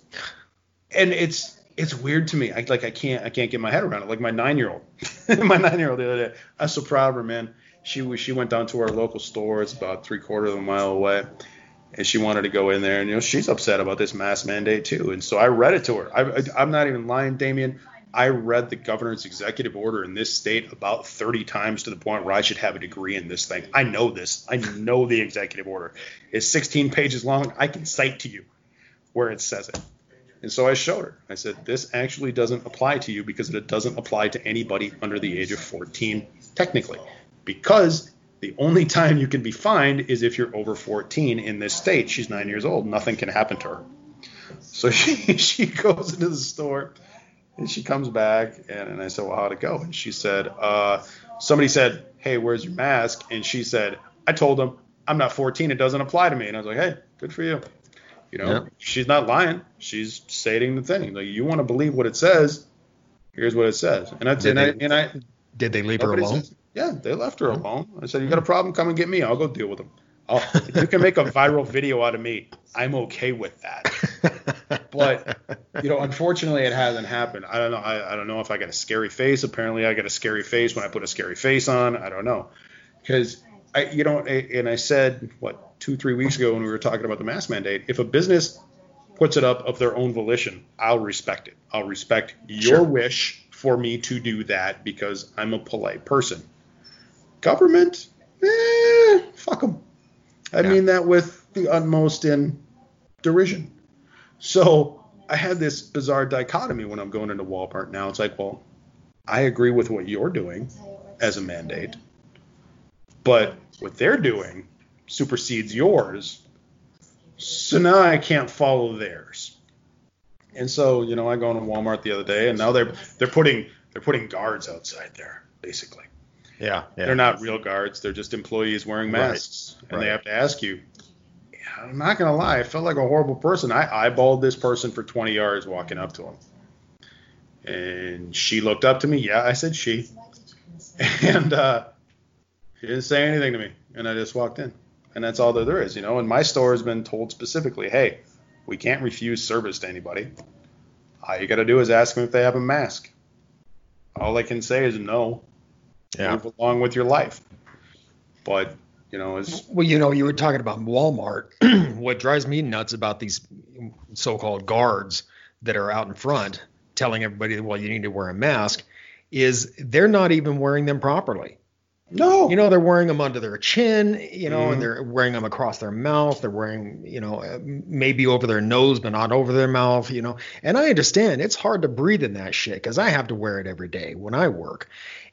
And it's it's weird to me. I like I can't I can't get my head around it. Like my nine year old, my nine year old the other day, I was so proud of her, man. She was she went down to our local store. It's about three quarters of a mile away, and she wanted to go in there. And you know she's upset about this mask mandate too. And so I read it to her. I, I'm not even lying, Damien. I read the governor's executive order in this state about 30 times to the point where I should have a degree in this thing. I know this. I know the executive order. It's 16 pages long. I can cite to you where it says it. And so I showed her. I said, this actually doesn't apply to you because it doesn't apply to anybody under the age of 14, technically. Because the only time you can be fined is if you're over 14 in this state. She's nine years old. Nothing can happen to her. So she, she goes into the store and she comes back and, and I said, Well, how'd it go? And she said, uh, somebody said, Hey, where's your mask? And she said, I told them I'm not 14, it doesn't apply to me. And I was like, Hey, good for you. You know, Yeah. she's not lying. She's stating the thing. Like you want to believe what it says, here's what it says. And I Did and I, they- and I Did they leave her alone? says- yeah, they left her alone. I said, You got a problem? Come and get me. I'll go deal with them. I'll, you can make a viral video out of me, I'm okay with that but you know, unfortunately, it hasn't happened. I don't know. I, I don't know if I got a scary face. Apparently, I got a scary face when I put a scary face on. I don't know, because I, you know, and I said what two, three weeks ago when we were talking about the mask mandate. If a business puts it up of their own volition, I'll respect it. I'll respect your Sure. wish for me to do that because I'm a polite person. Government, eh, fuck them. I Yeah. mean that with the utmost in derision. So I had this bizarre dichotomy when I'm going into Walmart now. It's like, well, I agree with what you're doing as a mandate, but what they're doing supersedes yours. So now I can't follow theirs. And so, you know, I go into Walmart the other day, and now they're they're putting they're putting guards outside there, basically. Yeah, yeah. They're not real guards. They're just employees wearing Right. masks. And Right. they have to ask you. I'm not going to lie. I felt like a horrible person. I eyeballed this person for 20 yards walking up to him. And she looked up to me. Yeah, I said she. And uh, she didn't say anything to me. And I just walked in. And that's all that there is, you know. And my store has been told specifically, hey, we can't refuse service to anybody. All you got to do is ask them if they have a mask. All I can say is no yeah. move along with your life. But you know, Well, you know, you were talking about Walmart. what drives me nuts about these so-called guards that are out in front telling everybody, well, you need to wear a mask, is they're not even wearing them properly. No, You know, they're wearing them under their chin, you know, Mhm. and they're wearing them across their mouth. They're wearing, you know, uh, maybe over their nose, but not over their mouth, you know. And I understand it's hard to breathe in that shit because I have to wear it every day when I work.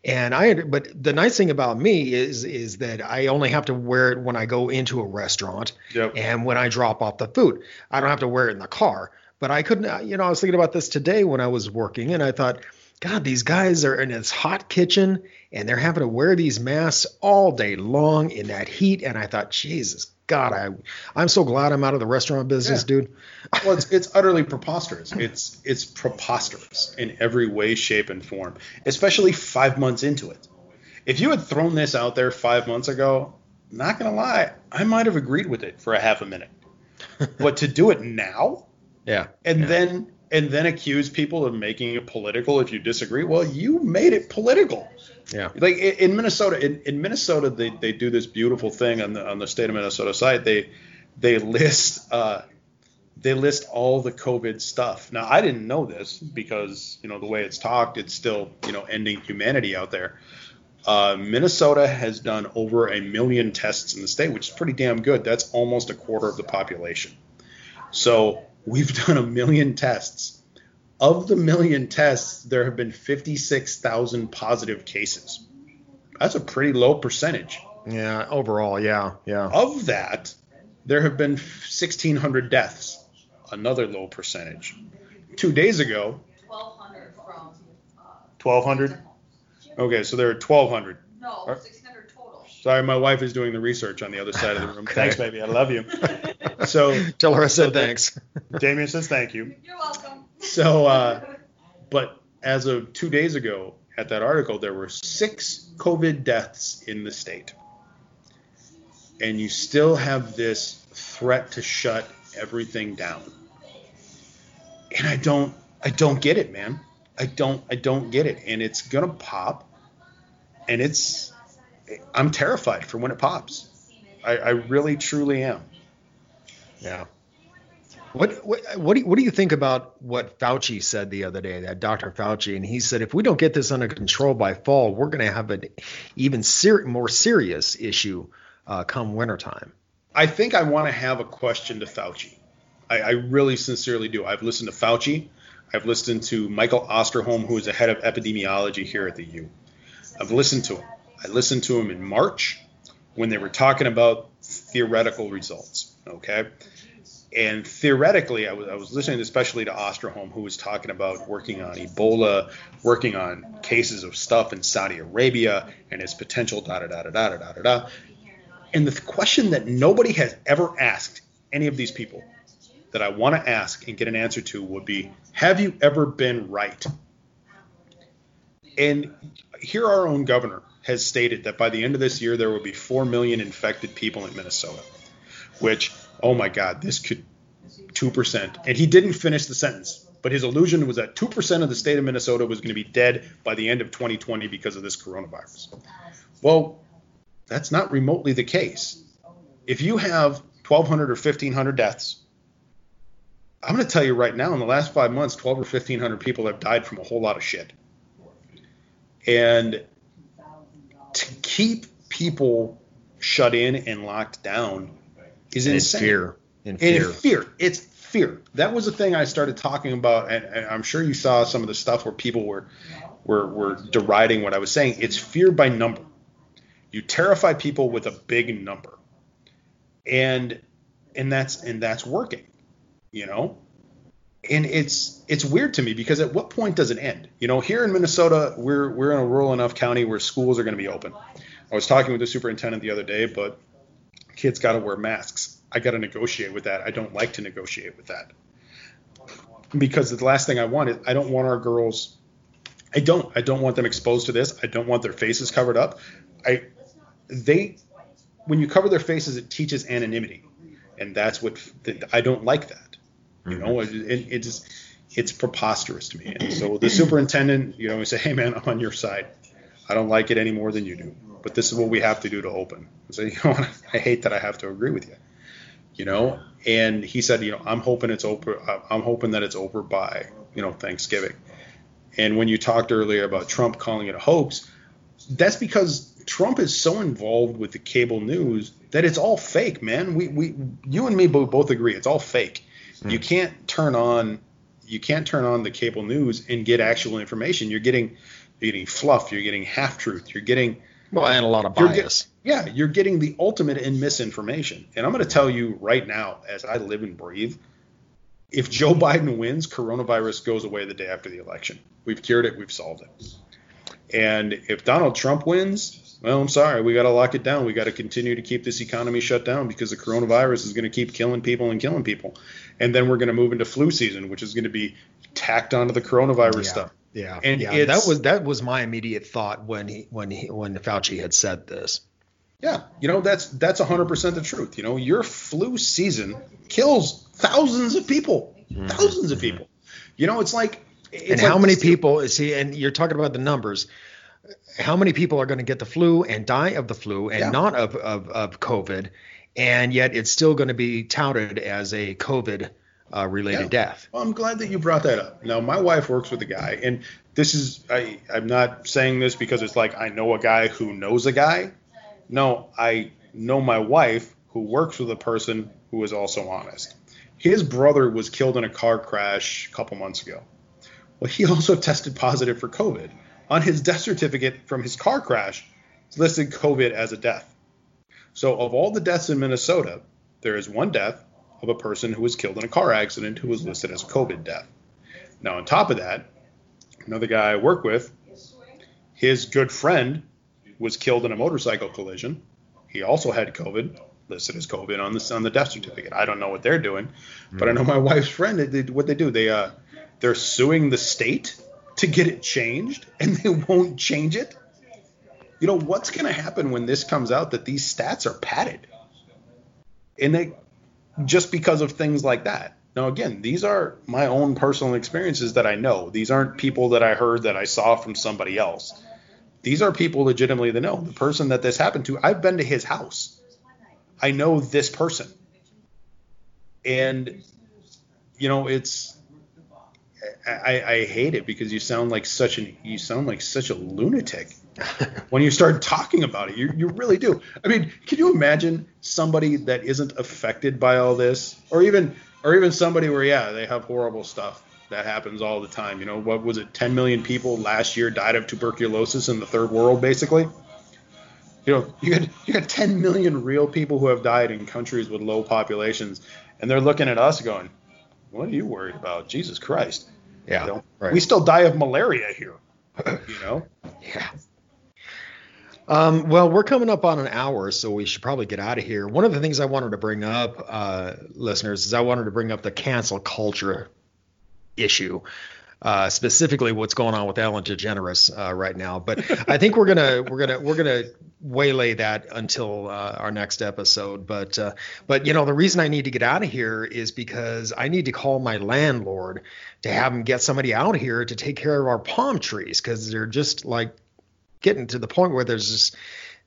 And I, but the nice thing about me is, is that I only have to wear it when I go into a restaurant Yep. and when I drop off the food. I don't have to wear it in the car. But I couldn't, you know, I was thinking about this today when I was working, and I thought, God, these guys are in this hot kitchen and they're having to wear these masks all day long in that heat. And I thought, Jesus, God, I, I'm so glad I'm out of the restaurant business, Yeah. dude. well, it's it's utterly preposterous. It's it's preposterous in every way, shape, and form. Especially five months into it. If you had thrown this out there five months ago, not gonna lie, I might have agreed with it for a half a minute. but to do it now Yeah. and Yeah. then and then accuse people of making it political if you disagree. Well, you made it political. Yeah. Like in, in Minnesota, in, in Minnesota, they, they do this beautiful thing on the on the state of Minnesota site. They they list uh, they list all the COVID stuff. Now I didn't know this because you know the way it's talked, it's still you know ending humanity out there. Uh, Minnesota has done over a million tests in the state, which is pretty damn good. That's almost a quarter of the population. So we've done a million tests. Of the million tests, there have been 56,000 positive cases. That's a pretty low percentage. Yeah. Overall, yeah, yeah. Of that, there have been 1,600 deaths, another low percentage. Two days ago, Twelve hundred from, uh. 1,200. Okay, so there are 1,200. No, Are- six hundred total. Sorry, my wife is doing the research on the other side of the room. Thanks, baby. I love you. So Tell her I said thanks. Damien says thank you. You're welcome. So, uh, but as of two days ago, at that article, there were six COVID deaths in the state. And you still have this threat to shut everything down. And I don't I don't get it, man. I don't I don't get it. And it's gonna pop. And it's I'm terrified for when it pops. I, I really truly am. Yeah. What what what do you, what do you think about what Fauci said the other day? That Dr. Fauci, and he said if we don't get this under control by fall, we're going to have an even ser- more serious issue uh, come wintertime. I think I want to have a question to Fauci. I, I really sincerely do. I've listened to Fauci. I've listened to Michael Osterholm, who is the head of epidemiology here at the U. I've listened to him. I listened to him in March when they were talking about theoretical results. Okay. And theoretically, I was, I was listening especially to Osterholm, who was talking about working on Ebola, working on cases of stuff in Saudi Arabia, and its potential da da da da da da da da. And the question that nobody has ever asked any of these people that I want to ask and get an answer to would be Have you ever been right? And here, our own governor has stated that by the end of this year, there will be 4 million infected people in Minnesota, which, oh my God, this could 2%. And he didn't finish the sentence, but his illusion was that 2% of the state of Minnesota was going to be dead by the end of 2020 because of this coronavirus. Well, that's not remotely the case. If you have 1,200 or 1,500 deaths, I'm going to tell you right now, in the last five months, 12 or 1,500 people have died from a whole lot of shit. And to keep people shut in and locked down is insane. fear. In fear. fear. It's fear. That was the thing I started talking about, and, and I'm sure you saw some of the stuff where people were, were were deriding what I was saying. It's fear by number. You terrify people with a big number, and and that's and that's working, you know. And it's it's weird to me because at what point does it end? You know, here in Minnesota, we're we're in a rural enough county where schools are going to be open. I was talking with the superintendent the other day, but kids got to wear masks. I got to negotiate with that. I don't like to negotiate with that because the last thing I want is I don't want our girls. I don't. I don't want them exposed to this. I don't want their faces covered up. I they when you cover their faces, it teaches anonymity, and that's what I don't like that. You know, mm-hmm. it, it, it just it's preposterous to me. And so the superintendent, you know, we say, hey man, I'm on your side. I don't like it any more than you do, but this is what we have to do to open. I say, you know, what? I hate that I have to agree with you. You know, and he said, you know, I'm hoping it's over. Uh, I'm hoping that it's over by, you know, Thanksgiving. And when you talked earlier about Trump calling it a hoax, that's because Trump is so involved with the cable news that it's all fake, man. We, we, you and me bo- both agree it's all fake. Hmm. You can't turn on, you can't turn on the cable news and get actual information. You're getting, you're getting fluff. You're getting half truth. You're getting, well, and a lot of you're get- bias. yeah, you're getting the ultimate in misinformation. And I'm going to tell you right now, as I live and breathe, if Joe Biden wins, coronavirus goes away the day after the election. We've cured it. We've solved it. And if Donald Trump wins, well, I'm sorry, we got to lock it down. We got to continue to keep this economy shut down because the coronavirus is going to keep killing people and killing people. And then we're going to move into flu season, which is going to be tacked onto the coronavirus Yeah. stuff. Yeah, And yeah. That was that was my immediate thought when he when he when Fauci had said this. Yeah, you know that's that's 100% the truth. You know, your flu season kills thousands of people, mm-hmm. thousands of people. You know, it's like. It's and like how many this- people he? And you're talking about the numbers. How many people are going to get the flu and die of the flu and Yeah. not of, of of COVID, and yet it's still going to be touted as a COVID uh, related Yeah. death. Well, I'm glad that you brought that up. Now, my wife works with a guy, and this is I, I'm not saying this because it's like I know a guy who knows a guy. No, I know my wife who works with a person who is also honest. His brother was killed in a car crash a couple months ago. Well, he also tested positive for COVID. On his death certificate from his car crash, it's listed COVID as a death. So, of all the deaths in Minnesota, there is one death of a person who was killed in a car accident who was listed as a COVID death. Now, on top of that, another guy I work with, his good friend was killed in a motorcycle collision. He also had COVID, listed as COVID on the on the death certificate. I don't know what they're doing, but I know my wife's friend. They, what they do, they uh, they're suing the state to get it changed, and they won't change it. You know what's going to happen when this comes out that these stats are padded, and they just because of things like that. Now, again, these are my own personal experiences that I know. These aren't people that I heard that I saw from somebody else. These are people legitimately that know. The person that this happened to, I've been to his house. I know this person. And, you know, it's. I, I hate it because you sound like such an you sound like such a lunatic when you start talking about it. You, you really do. I mean, can you imagine somebody that isn't affected by all this, or even or even somebody where yeah they have horrible stuff that happens all the time. You know, what was it? 10 million people last year died of tuberculosis in the third world, basically. You know, you got you got 10 million real people who have died in countries with low populations, and they're looking at us going, "What are you worried about? Jesus Christ!" Yeah, You know? right. We still die of malaria here. You know. Yeah. Um, well, we're coming up on an hour, so we should probably get out of here. One of the things I wanted to bring up, uh, listeners, is I wanted to bring up the cancel culture issue, uh, specifically what's going on with Ellen DeGeneres uh, right now. But I think we're gonna we're gonna we're gonna waylay that until uh, our next episode. But uh, but you know the reason I need to get out of here is because I need to call my landlord to have him get somebody out here to take care of our palm trees because they're just like getting to the point where there's just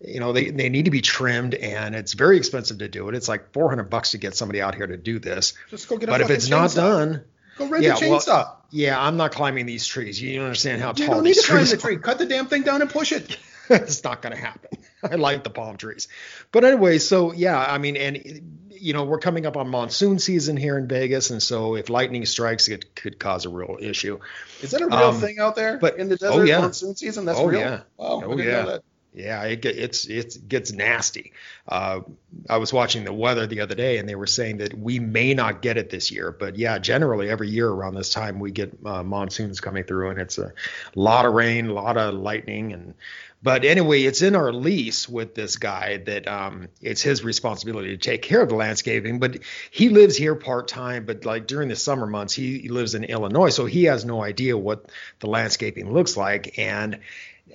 you know they, they need to be trimmed and it's very expensive to do it it's like 400 bucks to get somebody out here to do this Just go get a but if it's not done Go Yeah, a well, yeah i'm not climbing these trees you don't understand how you tall don't need to climb the tree. Cut the damn thing down and push it. it's not going to happen. I like the palm trees. But anyway, so yeah, I mean, and you know, we're coming up on monsoon season here in Vegas, and so if lightning strikes, it could cause a real issue. Is that a real Um, thing out there? but- in the oh, desert yeah. monsoon season, that's Oh, real. yeah. Wow, Oh, yeah. Yeah, it it's it's gets nasty. Uh, I was watching the weather the other day, and they were saying that we may not get it this year, but yeah, generally every year around this time we get uh, monsoons coming through, and it's a lot of rain, a lot of lightning, and but anyway, it's in our lease with this guy that um, it's his responsibility to take care of the landscaping, but he lives here part time, but like during the summer months, he lives in Illinois, so he has no idea what the landscaping looks like, and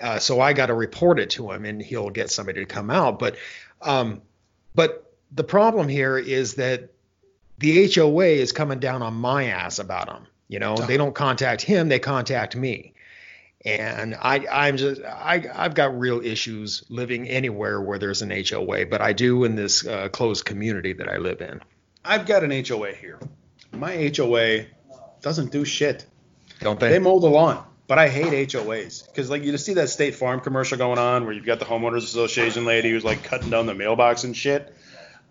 uh, so I got to report it to him, and he'll get somebody to come out. But, um, but the problem here is that the HOA is coming down on my ass about him. You know, they don't contact him; they contact me. And I, I'm just, I, I've got real issues living anywhere where there's an HOA, but I do in this uh, closed community that I live in. I've got an HOA here. My HOA doesn't do shit. Don't They they? mow the lawn, but I hate HOAs because like you just see that State Farm commercial going on where you've got the homeowners association lady who's like cutting down the mailbox and shit.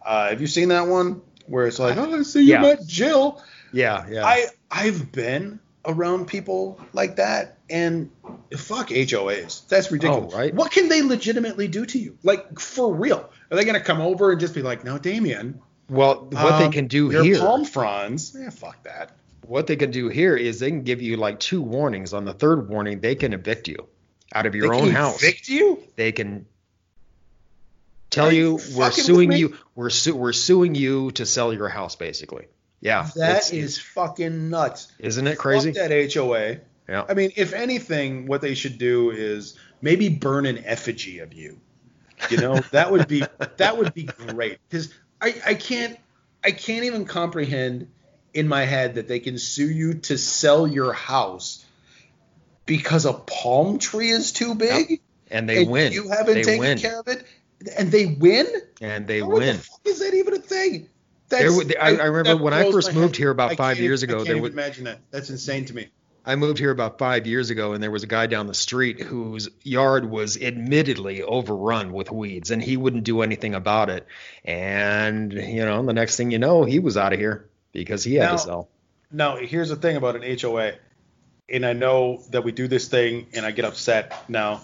Uh, have you seen that one where it's like, oh, I see you Yeah. met Jill. yeah, yeah. I I've been around people like that, and fuck HOAs. That's ridiculous. Oh, right. What can they legitimately do to you? Like for real? Are they gonna come over and just be like, no, Damien? well, what they um, can do your here, palm fronds. Yeah, fuck that. What they can do here is they can give you like two warnings. On the third warning, they can evict you out of your They own can house. Evict you? They can tell Are you you we're suing you. We're su- we're suing you to sell your house, basically. Yeah, That is fucking nuts. isn't it crazy? Fuck that HOA. Yeah. I mean, if anything, what they should do is maybe burn an effigy of you. You know, that would be that would be great because I I can't I can't even comprehend in my head that they can sue you to sell your house because a palm tree is too big and they and win. you haven't they taken win. care of it and they win and they How win. the fuck is that even a thing There That's- I, I remember when I first moved head. here about five years ago. I There can't was even imagine that that's insane to me I moved here about five years ago, and there was a guy down the street whose yard was admittedly overrun with weeds, and he wouldn't do anything about it. And you know, the next thing you know, he was out of here because he had Now- to sell. Now, here's the thing about an HOA, and I know that we do this thing, and I get upset. Now,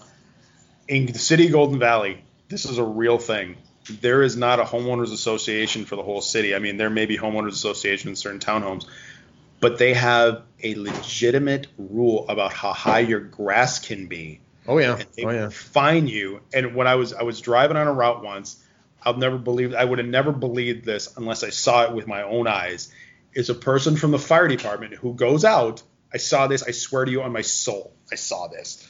in the city of Golden Valley, this is a real thing. There is not a homeowners association for the whole city. I mean, there may be homeowners association in certain townhomes, but they have a legitimate rule about how high your grass can be Oh yeah, and they oh yeah. fine you. And when I was I was driving on a route once, I'll never believe I would have never believed this unless I saw it with my own eyes. Is a person from the fire department who goes out. I saw this. I swear to you on my soul, I saw this.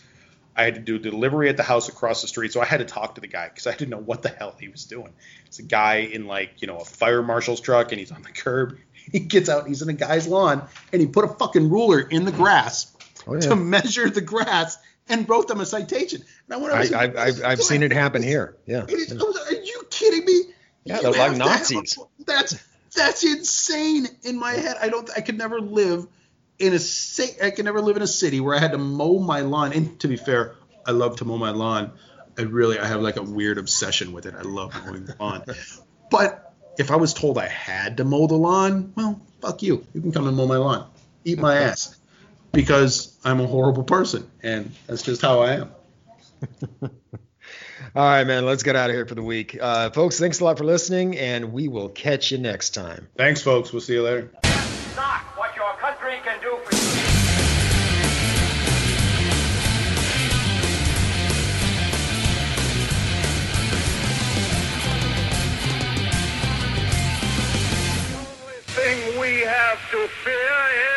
I had to do delivery at the house across the street, so I had to talk to the guy because I didn't know what the hell he was doing. It's a guy in like you know a fire marshal's truck, and he's on the curb. He gets out, he's in a guy's lawn, and he put a fucking ruler in the grass Oh, to measure the grass and wrote them a citation. Now, when I I, was, I've, I've, I've seen it happen here. Yeah. It is, I was, are you kidding me? Yeah, You they're like have to have a- Nazis. that's that's insane in my head. I don't. I could never live in a city. I could never live in a city where I had to mow my lawn. And to be fair, I love to mow my lawn. I really, I have like a weird obsession with it. I love mowing the lawn. But if I was told I had to mow the lawn, well, fuck you. You can come and mow my lawn. Eat my ass. Because I'm a horrible person, and that's just how I am. All right, man. Let's get out of here for the week, uh, folks. Thanks a lot for listening, and we will catch you next time. Thanks, folks. We'll see you later. not what your country can do for you. The only thing we have to fear is